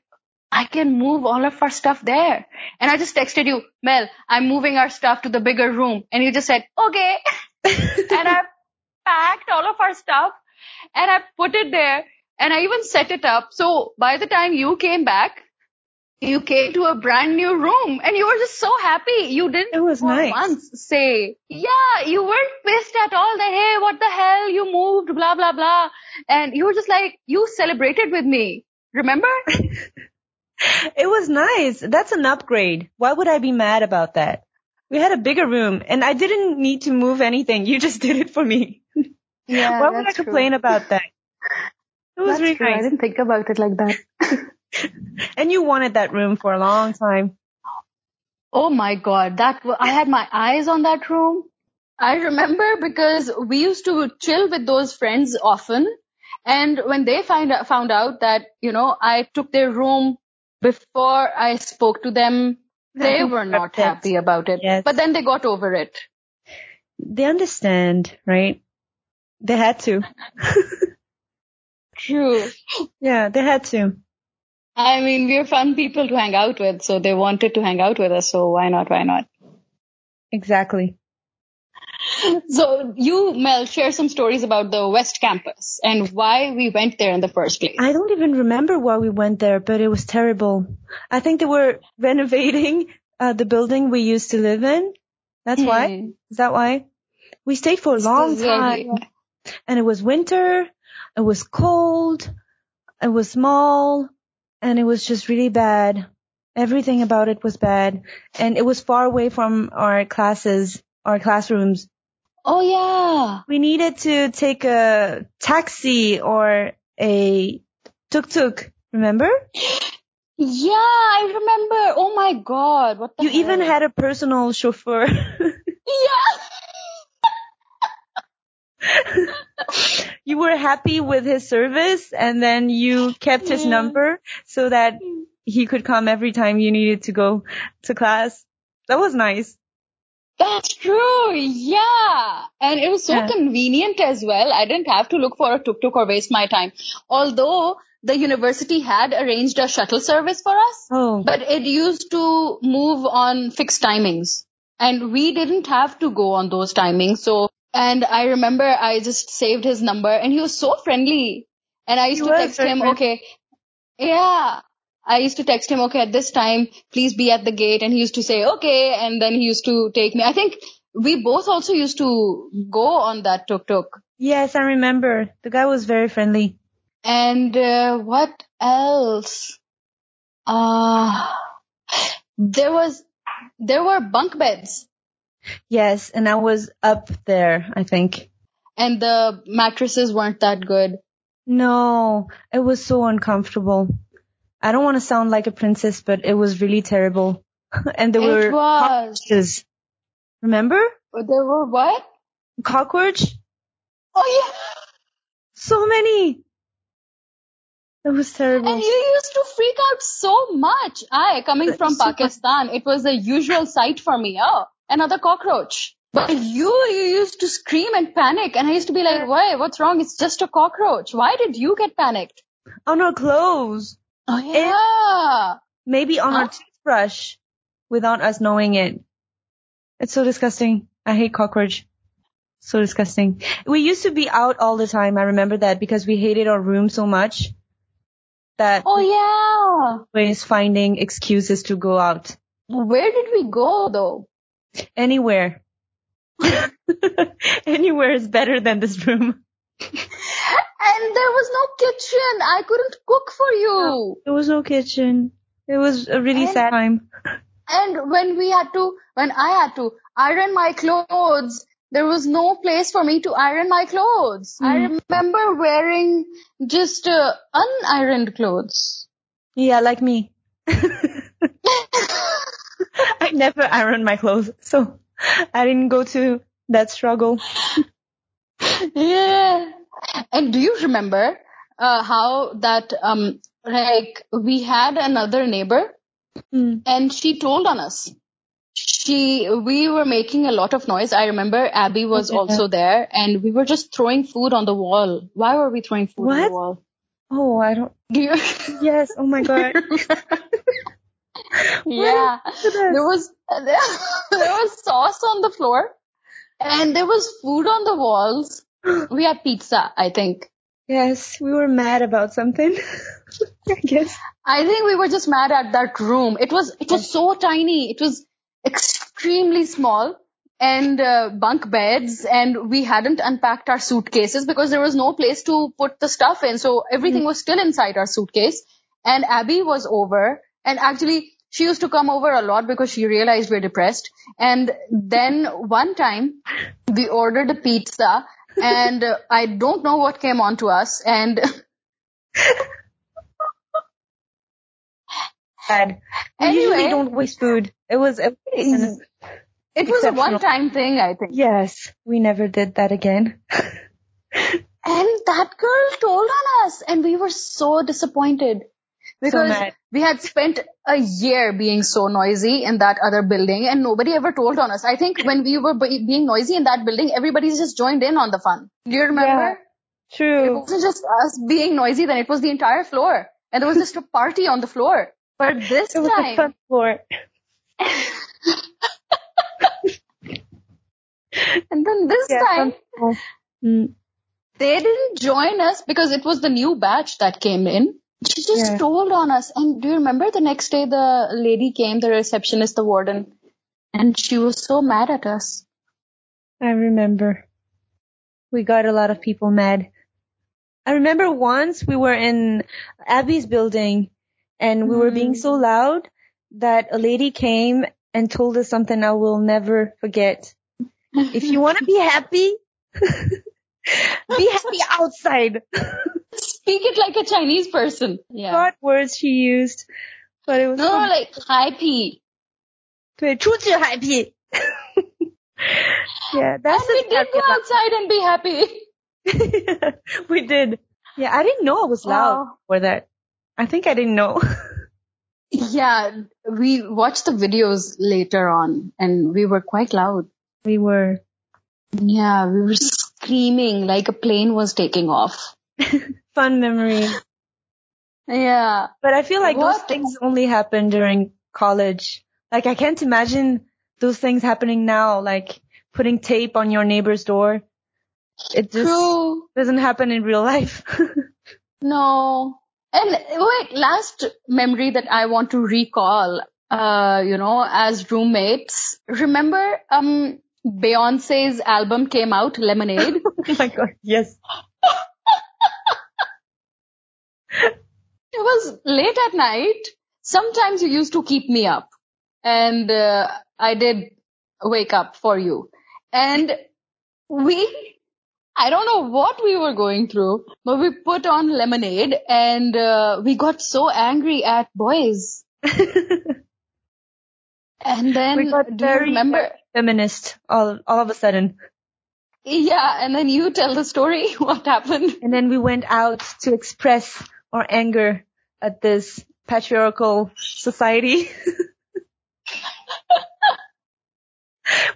I can move all of our stuff there. And I just texted you, Mel, I'm moving our stuff to the bigger room. And you just said, okay. and I packed all of our stuff and I put it there and I even set it up. So by the time you came back, you came to a brand new room and you were just so happy. You didn't It was for nice. once say, yeah, you weren't pissed at all that, hey, what the hell? You moved, blah, blah, blah. And you were just like, you celebrated with me. Remember? It was nice. That's an upgrade. Why would I be mad about that? We had a bigger room and I didn't need to move anything. You just did it for me. Yeah. Why would I complain about that? It was That's really true. I didn't think about it like that. And you wanted that room for a long time. Oh my god, that I had my eyes on that room. I remember because we used to chill with those friends often, and when they find out, found out that you know I took their room before I spoke to them, they were not happy about it. Yes. But then they got over it. They understand, right? They had to. True. Yeah, they had to. I mean, we're fun people to hang out with, so they wanted to hang out with us. So why not? Why not? Exactly. So you, Mel, share some stories about the West Campus and why we went there in the first place. I don't even remember why we went there, but it was terrible. I think they were renovating uh, the building we used to live in. That's why. Hmm. Is that why? We stayed for a long time. and it was winter, it was cold, it was small, and it was just really bad. Everything about it was bad, and it was far away from our classes, our classrooms. Oh yeah. We needed to take a taxi or a tuk-tuk, remember? Yeah, I remember. Oh my god. What the You even had a personal chauffeur. Yeah. you were happy with his service and then you kept his number so that mm. he could come every time you needed to go to class. That was nice. That's true. Yeah. And it was so Yeah. convenient as well. I didn't have to look for a tuk-tuk or waste my time. Although the university had arranged a shuttle service for us, Oh, but it used to move on fixed timings. And we didn't have to go on those timings. So, and I remember I just saved his number and he was so friendly. And I used He to text him, okay, yeah. I used to text him, okay, at this time, please be at the gate. And he used to say, okay. And then he used to take me. I think we both also used to go on that tuk-tuk. yes, I remember. The guy was very friendly. And uh, what else? Uh, there was, there were bunk beds Yes, and I was up there, I think. and the mattresses weren't that good. No, it was so uncomfortable. I don't want to sound like a princess, but it was really terrible. and there were it was. cockroaches. Remember? There were what? Cockroach? Oh yeah. So many. It was terrible. And you used to freak out so much. I, coming from Pakistan, it was a usual sight for me. Oh, another cockroach. But you, you used to scream and panic. And I used to be like, why? What's wrong? It's just a cockroach. Why did you get panicked? Oh, on our clothes. Oh yeah. Maybe on our toothbrush without us knowing it. It's so disgusting. I hate cockroach. So disgusting. We used to be out all the time. I remember that because we hated our room so much that Oh yeah. we always finding excuses to go out Where did we go though? Anywhere. anywhere is better than this room. And there was no kitchen. I couldn't cook for you. There was no kitchen. It was a really And- sad time. And when we had to, when I had to iron my clothes, there was no place for me to iron my clothes. I remember wearing just uh, unironed clothes. Yeah, like me. I never iron my clothes, so I didn't go to that struggle. yeah. And do you remember uh, how that um like we had another neighbor Mm. and she told on us. She we were making a lot of noise. I remember Abby was Okay. also there and we were just throwing food on the wall. Why were we throwing food on the wall? Oh, I don't. Do you? Yes. Oh my god. yeah. There was there, was sauce on the floor, and there was food on the walls. We had pizza, I think. Yes, we were mad about something. I guess. I think we were just mad at that room. It was it was so tiny. It was extremely small and uh, bunk beds and we hadn't unpacked our suitcases because there was no place to put the stuff in. So everything was still inside our suitcase and Abby was over and actually she used to come over a lot because she realized we're depressed. And then one time we ordered a pizza and uh, I don't know what came on to us and Bad. We Anyway. usually don't waste food. It was. It, it was a one time thing, I think. yes, we never did that again. And that girl told on us and we were so disappointed because mad. we had spent a year being so noisy in that other building and nobody ever told on us. I think when we were be- being noisy in that building, everybody just joined in on the fun. Do you remember? Yeah. It wasn't just us being noisy then, it was the entire floor. And there was just a party on the floor. But this It was a time, fun floor. and then this Yeah, time. Mm. they didn't join us because it was the new batch that came in. She just Yeah. told on us. And do you remember the next day the lady came, the receptionist, the warden, and she was so mad at us. I remember. We got a lot of people mad. I remember once we were in Abby's building and we were being mm-hmm. so loud that a lady came and told us something I will never forget. If you want to be happy, be happy outside. Speak it like a Chinese person. Yeah. What words she used, but it was No, so- like hi P. 对，出去 happy. yeah, And that's we the did go outside and be happy. we did. Yeah, I didn't know I was loud Wow. for that. I think I didn't know. Yeah, we watched the videos later on and we were quite loud. we were Yeah, we were screaming like a plane was taking off. fun memories. Yeah. But I feel like those things only happen during college. Like I can't imagine those things happening now, like putting tape on your neighbor's door. It just True. doesn't happen in real life. No. And wait, last memory that I want to recall, uh, you know, as roommates. Remember, um, Beyonce's album came out, Lemonade. oh my god, yes. it was late at night. Sometimes you used to keep me up and, uh, I did wake up for you and we, I don't know what we were going through, but we put on lemonade and, uh, we got so angry at boys. And then, We got do you remember? Feminist all all of a sudden. Yeah, and then you tell the story. What happened? And then we went out to express our anger at this patriarchal society.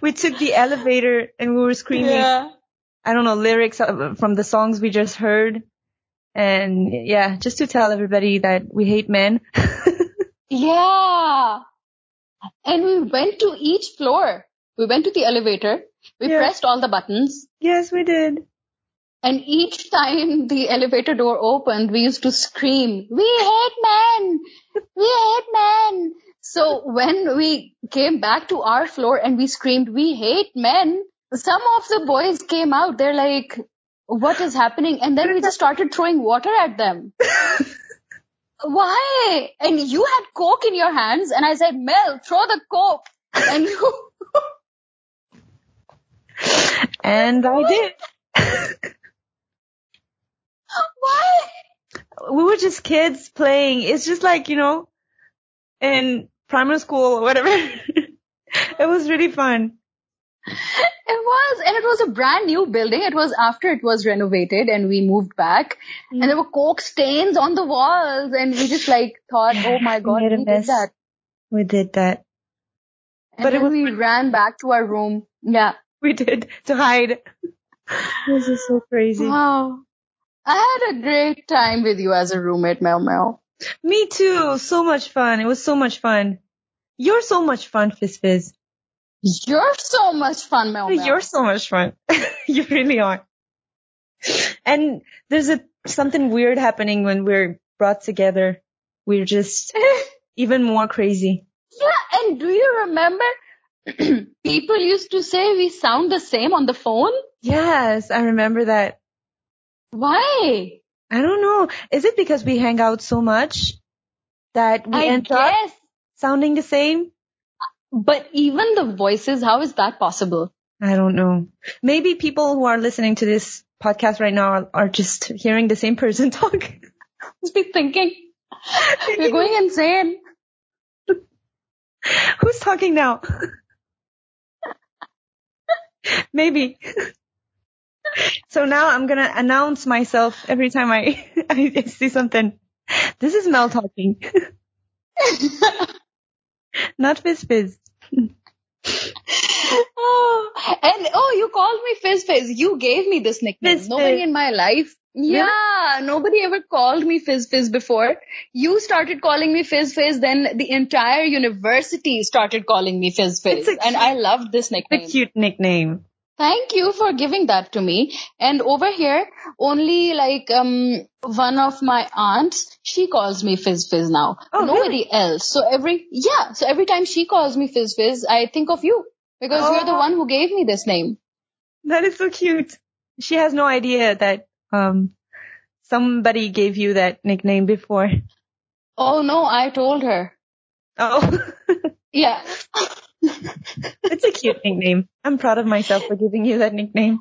we took the elevator and we were screaming, yeah. I don't know, lyrics from the songs we just heard. And yeah, just to tell everybody that we hate men. Yeah. And we went to each floor. We went to the elevator. We Yeah. pressed all the buttons. yes, we did. And each time the elevator door opened, we used to scream, we hate men! We hate men! So when we came back to our floor and we screamed, we hate men, some of the boys came out. They're like, what is happening? And then we just started throwing water at them. Why? And you had coke in your hands and I said, Mel, throw the coke. And you, And I did. why? We were just kids playing. It's just like, you know, in primary school or whatever. it was really fun. It was, and it was a brand new building. It was after it was renovated and we moved back. And there were coke stains on the walls, and we just like thought, oh my god, a we did that. We did that. And But it was- we ran back to our room. Yeah. We did to hide. This is so crazy. Wow. I had a great time with you as a roommate, Mel Mel. Me too. So much fun. It was so much fun. You're so much fun, Fizz Fizz. You're so much fun, Mel Mel. You're so much fun. you really are. And there's a something weird happening when we're brought together. We're just even more crazy. Yeah, and do you remember people used to say we sound the same on the phone? Yes, I remember that. Why? I don't know. Is it because we hang out so much that we I end up sounding the same? But even the voices, how is that possible? I don't know. Maybe people who are listening to this podcast right now are, are just hearing the same person talk. Must be thinking we're going insane. Who's talking now? Maybe. So now I'm gonna announce myself every time I, I see something. This is Mel talking. Not Fizz Fizz. oh, and oh, you called me Fizz Fizz. You gave me this nickname. Fizz Nobody Fizz. in my life. Yeah, nobody ever called me Fizz Fizz before. You started calling me Fizz Fizz, then the entire university started calling me Fizz Fizz. It's And I loved this nickname. A cute nickname. Thank you for giving that to me. And over here, only like um one of my aunts, she calls me Fizz Fizz now. Oh, Nobody else. So every yeah, so every time she calls me Fizz Fizz, I think of you because you're the Oh. one who gave me this name. That is so cute. She has no idea that um somebody gave you that nickname before. Oh no, I told her. Oh, Yeah. it's a cute nickname. I'm proud of myself for giving you that nickname.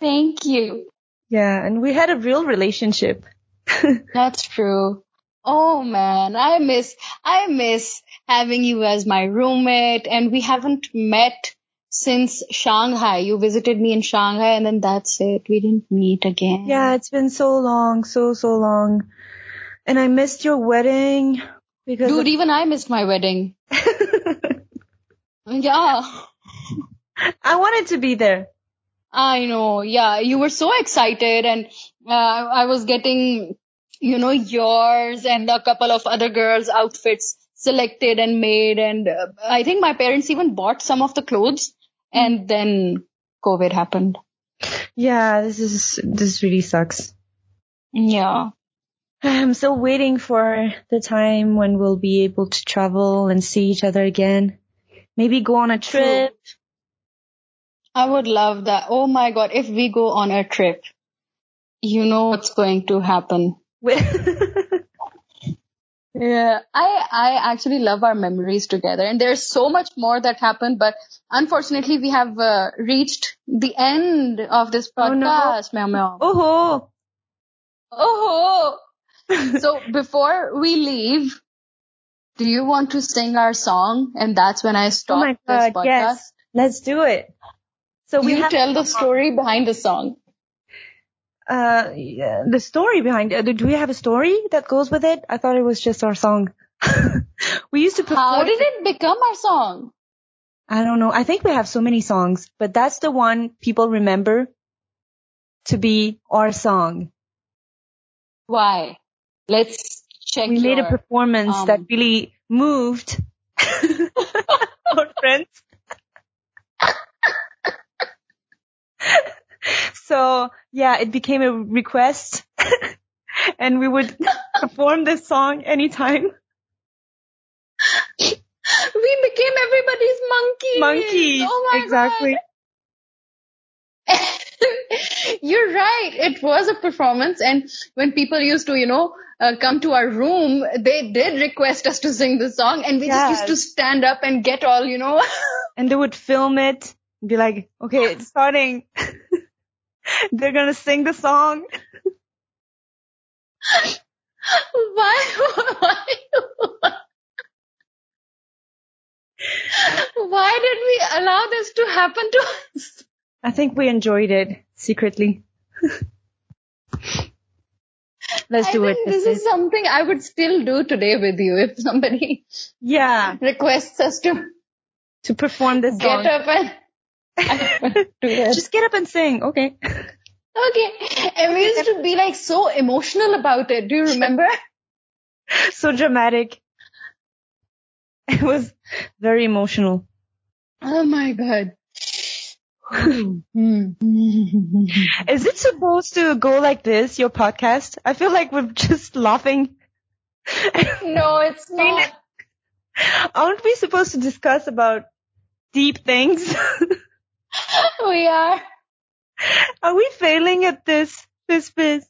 Thank you. Yeah, and we had a real relationship. That's true. Oh man, I miss, I miss having you as my roommate and we haven't met since Shanghai. You visited me in Shanghai and then that's it. We didn't meet again. Yeah, it's been so long, so so long. And I missed your wedding because Dude, even I missed my wedding. Yeah. I wanted to be there. I know. Yeah. You were so excited and uh, I was getting, you know, yours and a couple of other girls' outfits selected and made. And uh, I think my parents even bought some of the clothes and then COVID happened. Yeah, this is this really sucks. Yeah. I'm still waiting for the time when we'll be able to travel and see each other again. Maybe go on a trip. I would love that. Oh my God. If we go on a trip, you know what's going to happen. Yeah, I I actually love our memories together, and there's so much more that happened. But unfortunately, we have uh, reached the end of this podcast. Oh, no. meow. oh, Oh, so before we leave, do you want to sing our song? And that's when I stop oh this podcast. yes. Let's do it. So we you tell the story behind the song. uh yeah, the story behind it. Do we have a story that goes with it? I thought it was just our song. we used to perform. How did it become our song? I don't know. I think we have so many songs, but that's the one people remember to be our song. Why? Let's check. we made a performance um, that really moved our friends. so yeah, it became a request and we would perform this song anytime. we became everybody's monkey. Monkeys. Oh my exactly. God. You're right. It was a performance, and when people used to, you know, uh, come to our room, they did request us to sing the song, and we just used to stand up and get all, you know. And they would film it and be like, okay, it's starting. They're gonna sing the song. why? Why? Why did we allow this to happen to us? I think we enjoyed it secretly. Let's I do it. think this is something I would still do today with you if somebody yeah, requests us to to perform this song. get up and. Just get up and sing. Okay. Okay. And we used to be like so emotional about it. Do you remember? so dramatic. It was very emotional. Oh my god. Hmm. Is it supposed to go like this, your podcast? I feel like we're just laughing. no, it's not. Aren't we supposed to discuss about deep things? we are. Are we failing at this, this biz?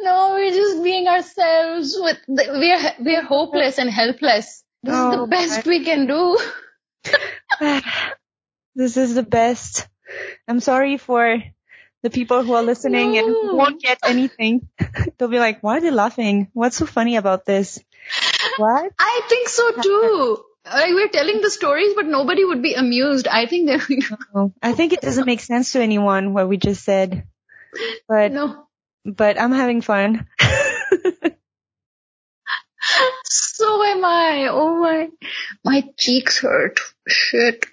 No, we're just being ourselves. With the, we're we're hopeless and helpless. This oh, is the best my. we can do. this is the best. I'm sorry for the people who are listening no. and won't get anything. They'll be like, why are they laughing? What's so funny about this? What? I think so too. Like we're telling the stories, but nobody would be amused. I think they're. no, I think it doesn't make sense to anyone what we just said. But no. But I'm having fun. so am I. Oh my, my cheeks hurt. Shit.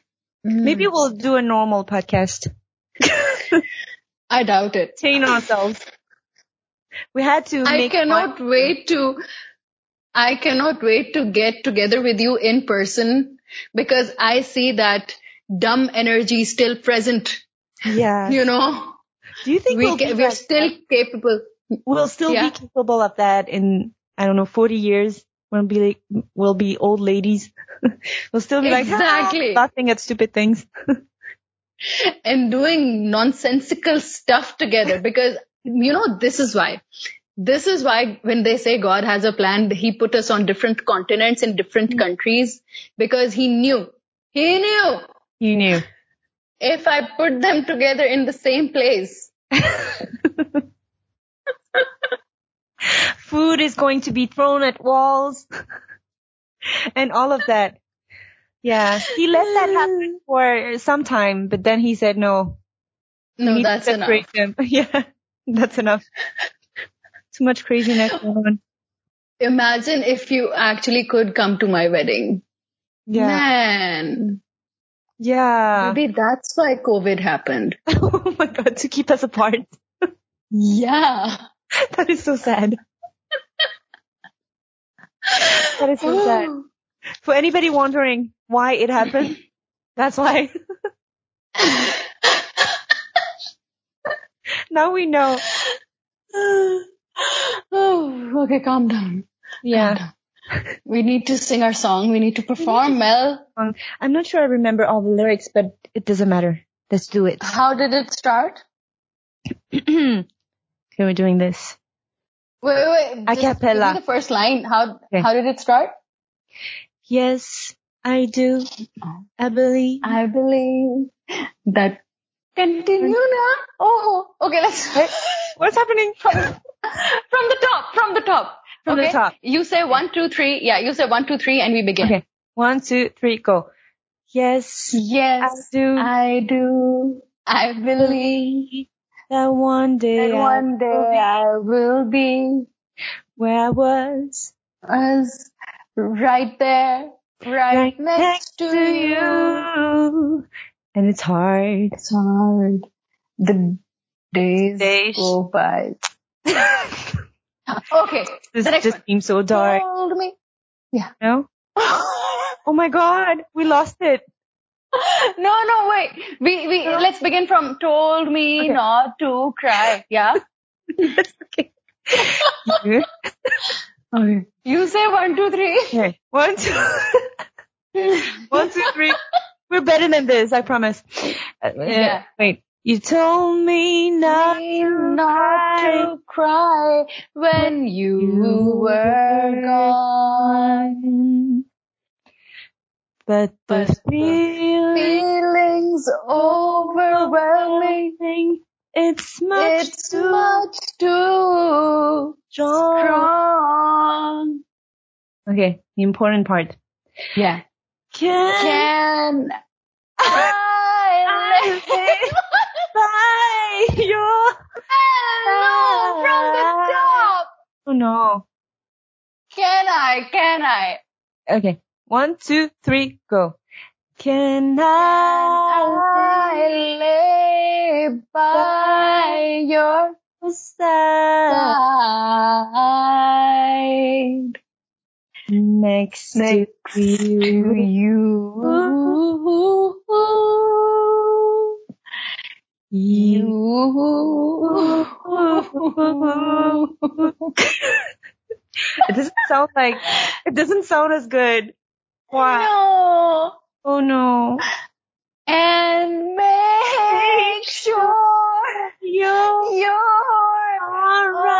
Mm. Maybe we'll do a normal podcast. I doubt it. Chain ourselves. We had to. I cannot wait to I cannot wait to get together with you in person because I see that dumb energy still present. Yeah. You know? Do you think we we'll ca- we're still capable? We'll still yeah. be capable of that in, I don't know, 40 years. We'll be like, we'll be old ladies. we'll still be exactly. like, ah, laughing at stupid things. and doing nonsensical stuff together because, you know, this is why this is why when they say God has a plan, he put us on different continents in different mm-hmm. countries because he knew. He knew. He knew. If I put them together in the same place. Food is going to be thrown at walls and all of that. Yeah, he let that happen for some time, but then he said no. No, that's enough. Them. Yeah, that's enough. Too much craziness going on. Imagine if you actually could come to my wedding. Yeah. Man. Yeah. Maybe that's why COVID happened. oh my god, to keep us apart. yeah. That is so sad. that is so sad. For anybody wondering why it happened, that's why. now we know. oh, okay, calm down. Yeah. Calm down. We need to sing our song. We need to perform, Mel. I'm not sure I remember all the lyrics, but it doesn't matter. Let's do it. How did it start? okay, we're doing this. Wait, wait, wait. A cappella. The first line. How okay. how did it start? Yes, I do. I believe. I believe that. Continue now. Oh, okay. Let's. Wait, what's happening? from the top, from the top. From okay? the top. You say one, two, three. Yeah, you say one, two, three, and we begin. Okay. One, two, three, go. Yes. Yes. I do. I do. I believe that one day. That one day I will be where I was. Was right there, right, right next, next, to, you. you. And it's hard. It's hard. The days, days go by. okay. This just one. seems so dark. Told me. Yeah. No? oh my god, we lost it. No, no, wait. We, we, no. let's begin from told me okay. not to cry. Yeah? okay. okay. You say one, two, three. Okay. One, two, one, two, three. We're better than this, I promise. Uh, yeah. Wait. You told me not, not to cry when you, you were gone. But the feelings overwhelming. It's much it's too much too strong. strong. Okay, the important part. Yeah. Can, Can I, I Bye. You're. Hello from the top. Oh no. Can I? Can I? Okay. One, two, three, go. Can I I lay by your side side next, next to you? you. You. It doesn't sound like it doesn't sound as good. Why? No. Oh no. And make sure You're you're alright.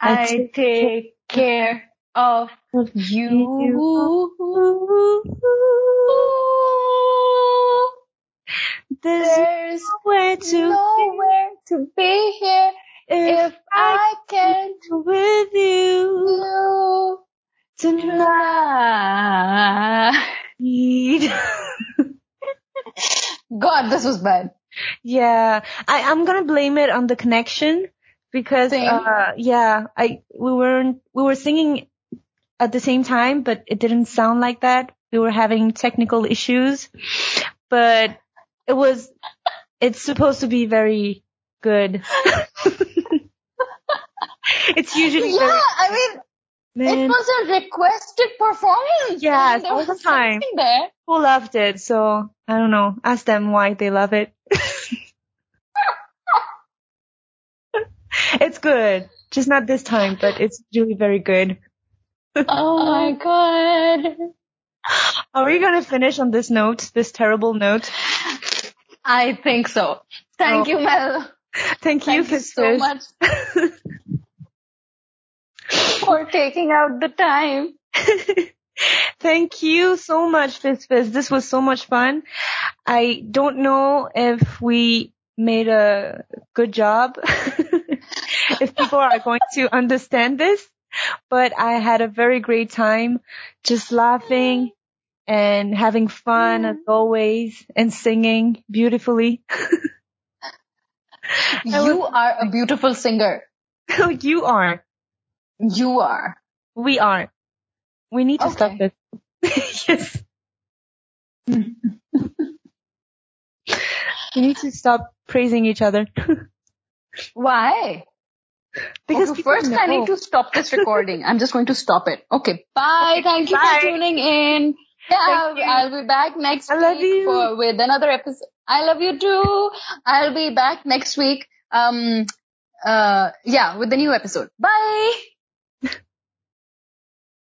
I take care of you. There's There's nowhere to nowhere to be here if God, this was bad. Yeah, I, I'm gonna blame it on the connection because, uh, yeah, I, we weren't, we were singing at the same time, but it didn't sound like that. We were having technical issues, but it was, it's supposed to be very good. it's usually Yeah, very, I mean, man, it was a requested performance. Yes, all the time. there. people loved it, so I don't know. Ask them why they love it. it's good. Just not this time, but it's really very good. Oh my god. Are we gonna finish on this note, this terrible note? I think so. Thank Oh. you, Mel. Thank you, Thank you Fish so much for taking out the time. Thank you so much, Fizz Fizz. This was so much fun. I don't know if we made a good job, if people are going to understand this, but I had a very great time just laughing and having fun as mm-hmm. always and singing beautifully. You are a beautiful singer. you are. You are. We are. We need to stop this. yes. we need to stop praising each other. Why? because okay, first I need to stop this recording. I'm just going to stop it. Okay. Bye. Thank you bye. for tuning in. Yeah, you. I'll be back next week for with another episode. I love you too. I'll be back next week. Um, uh, yeah, with the new episode. Bye.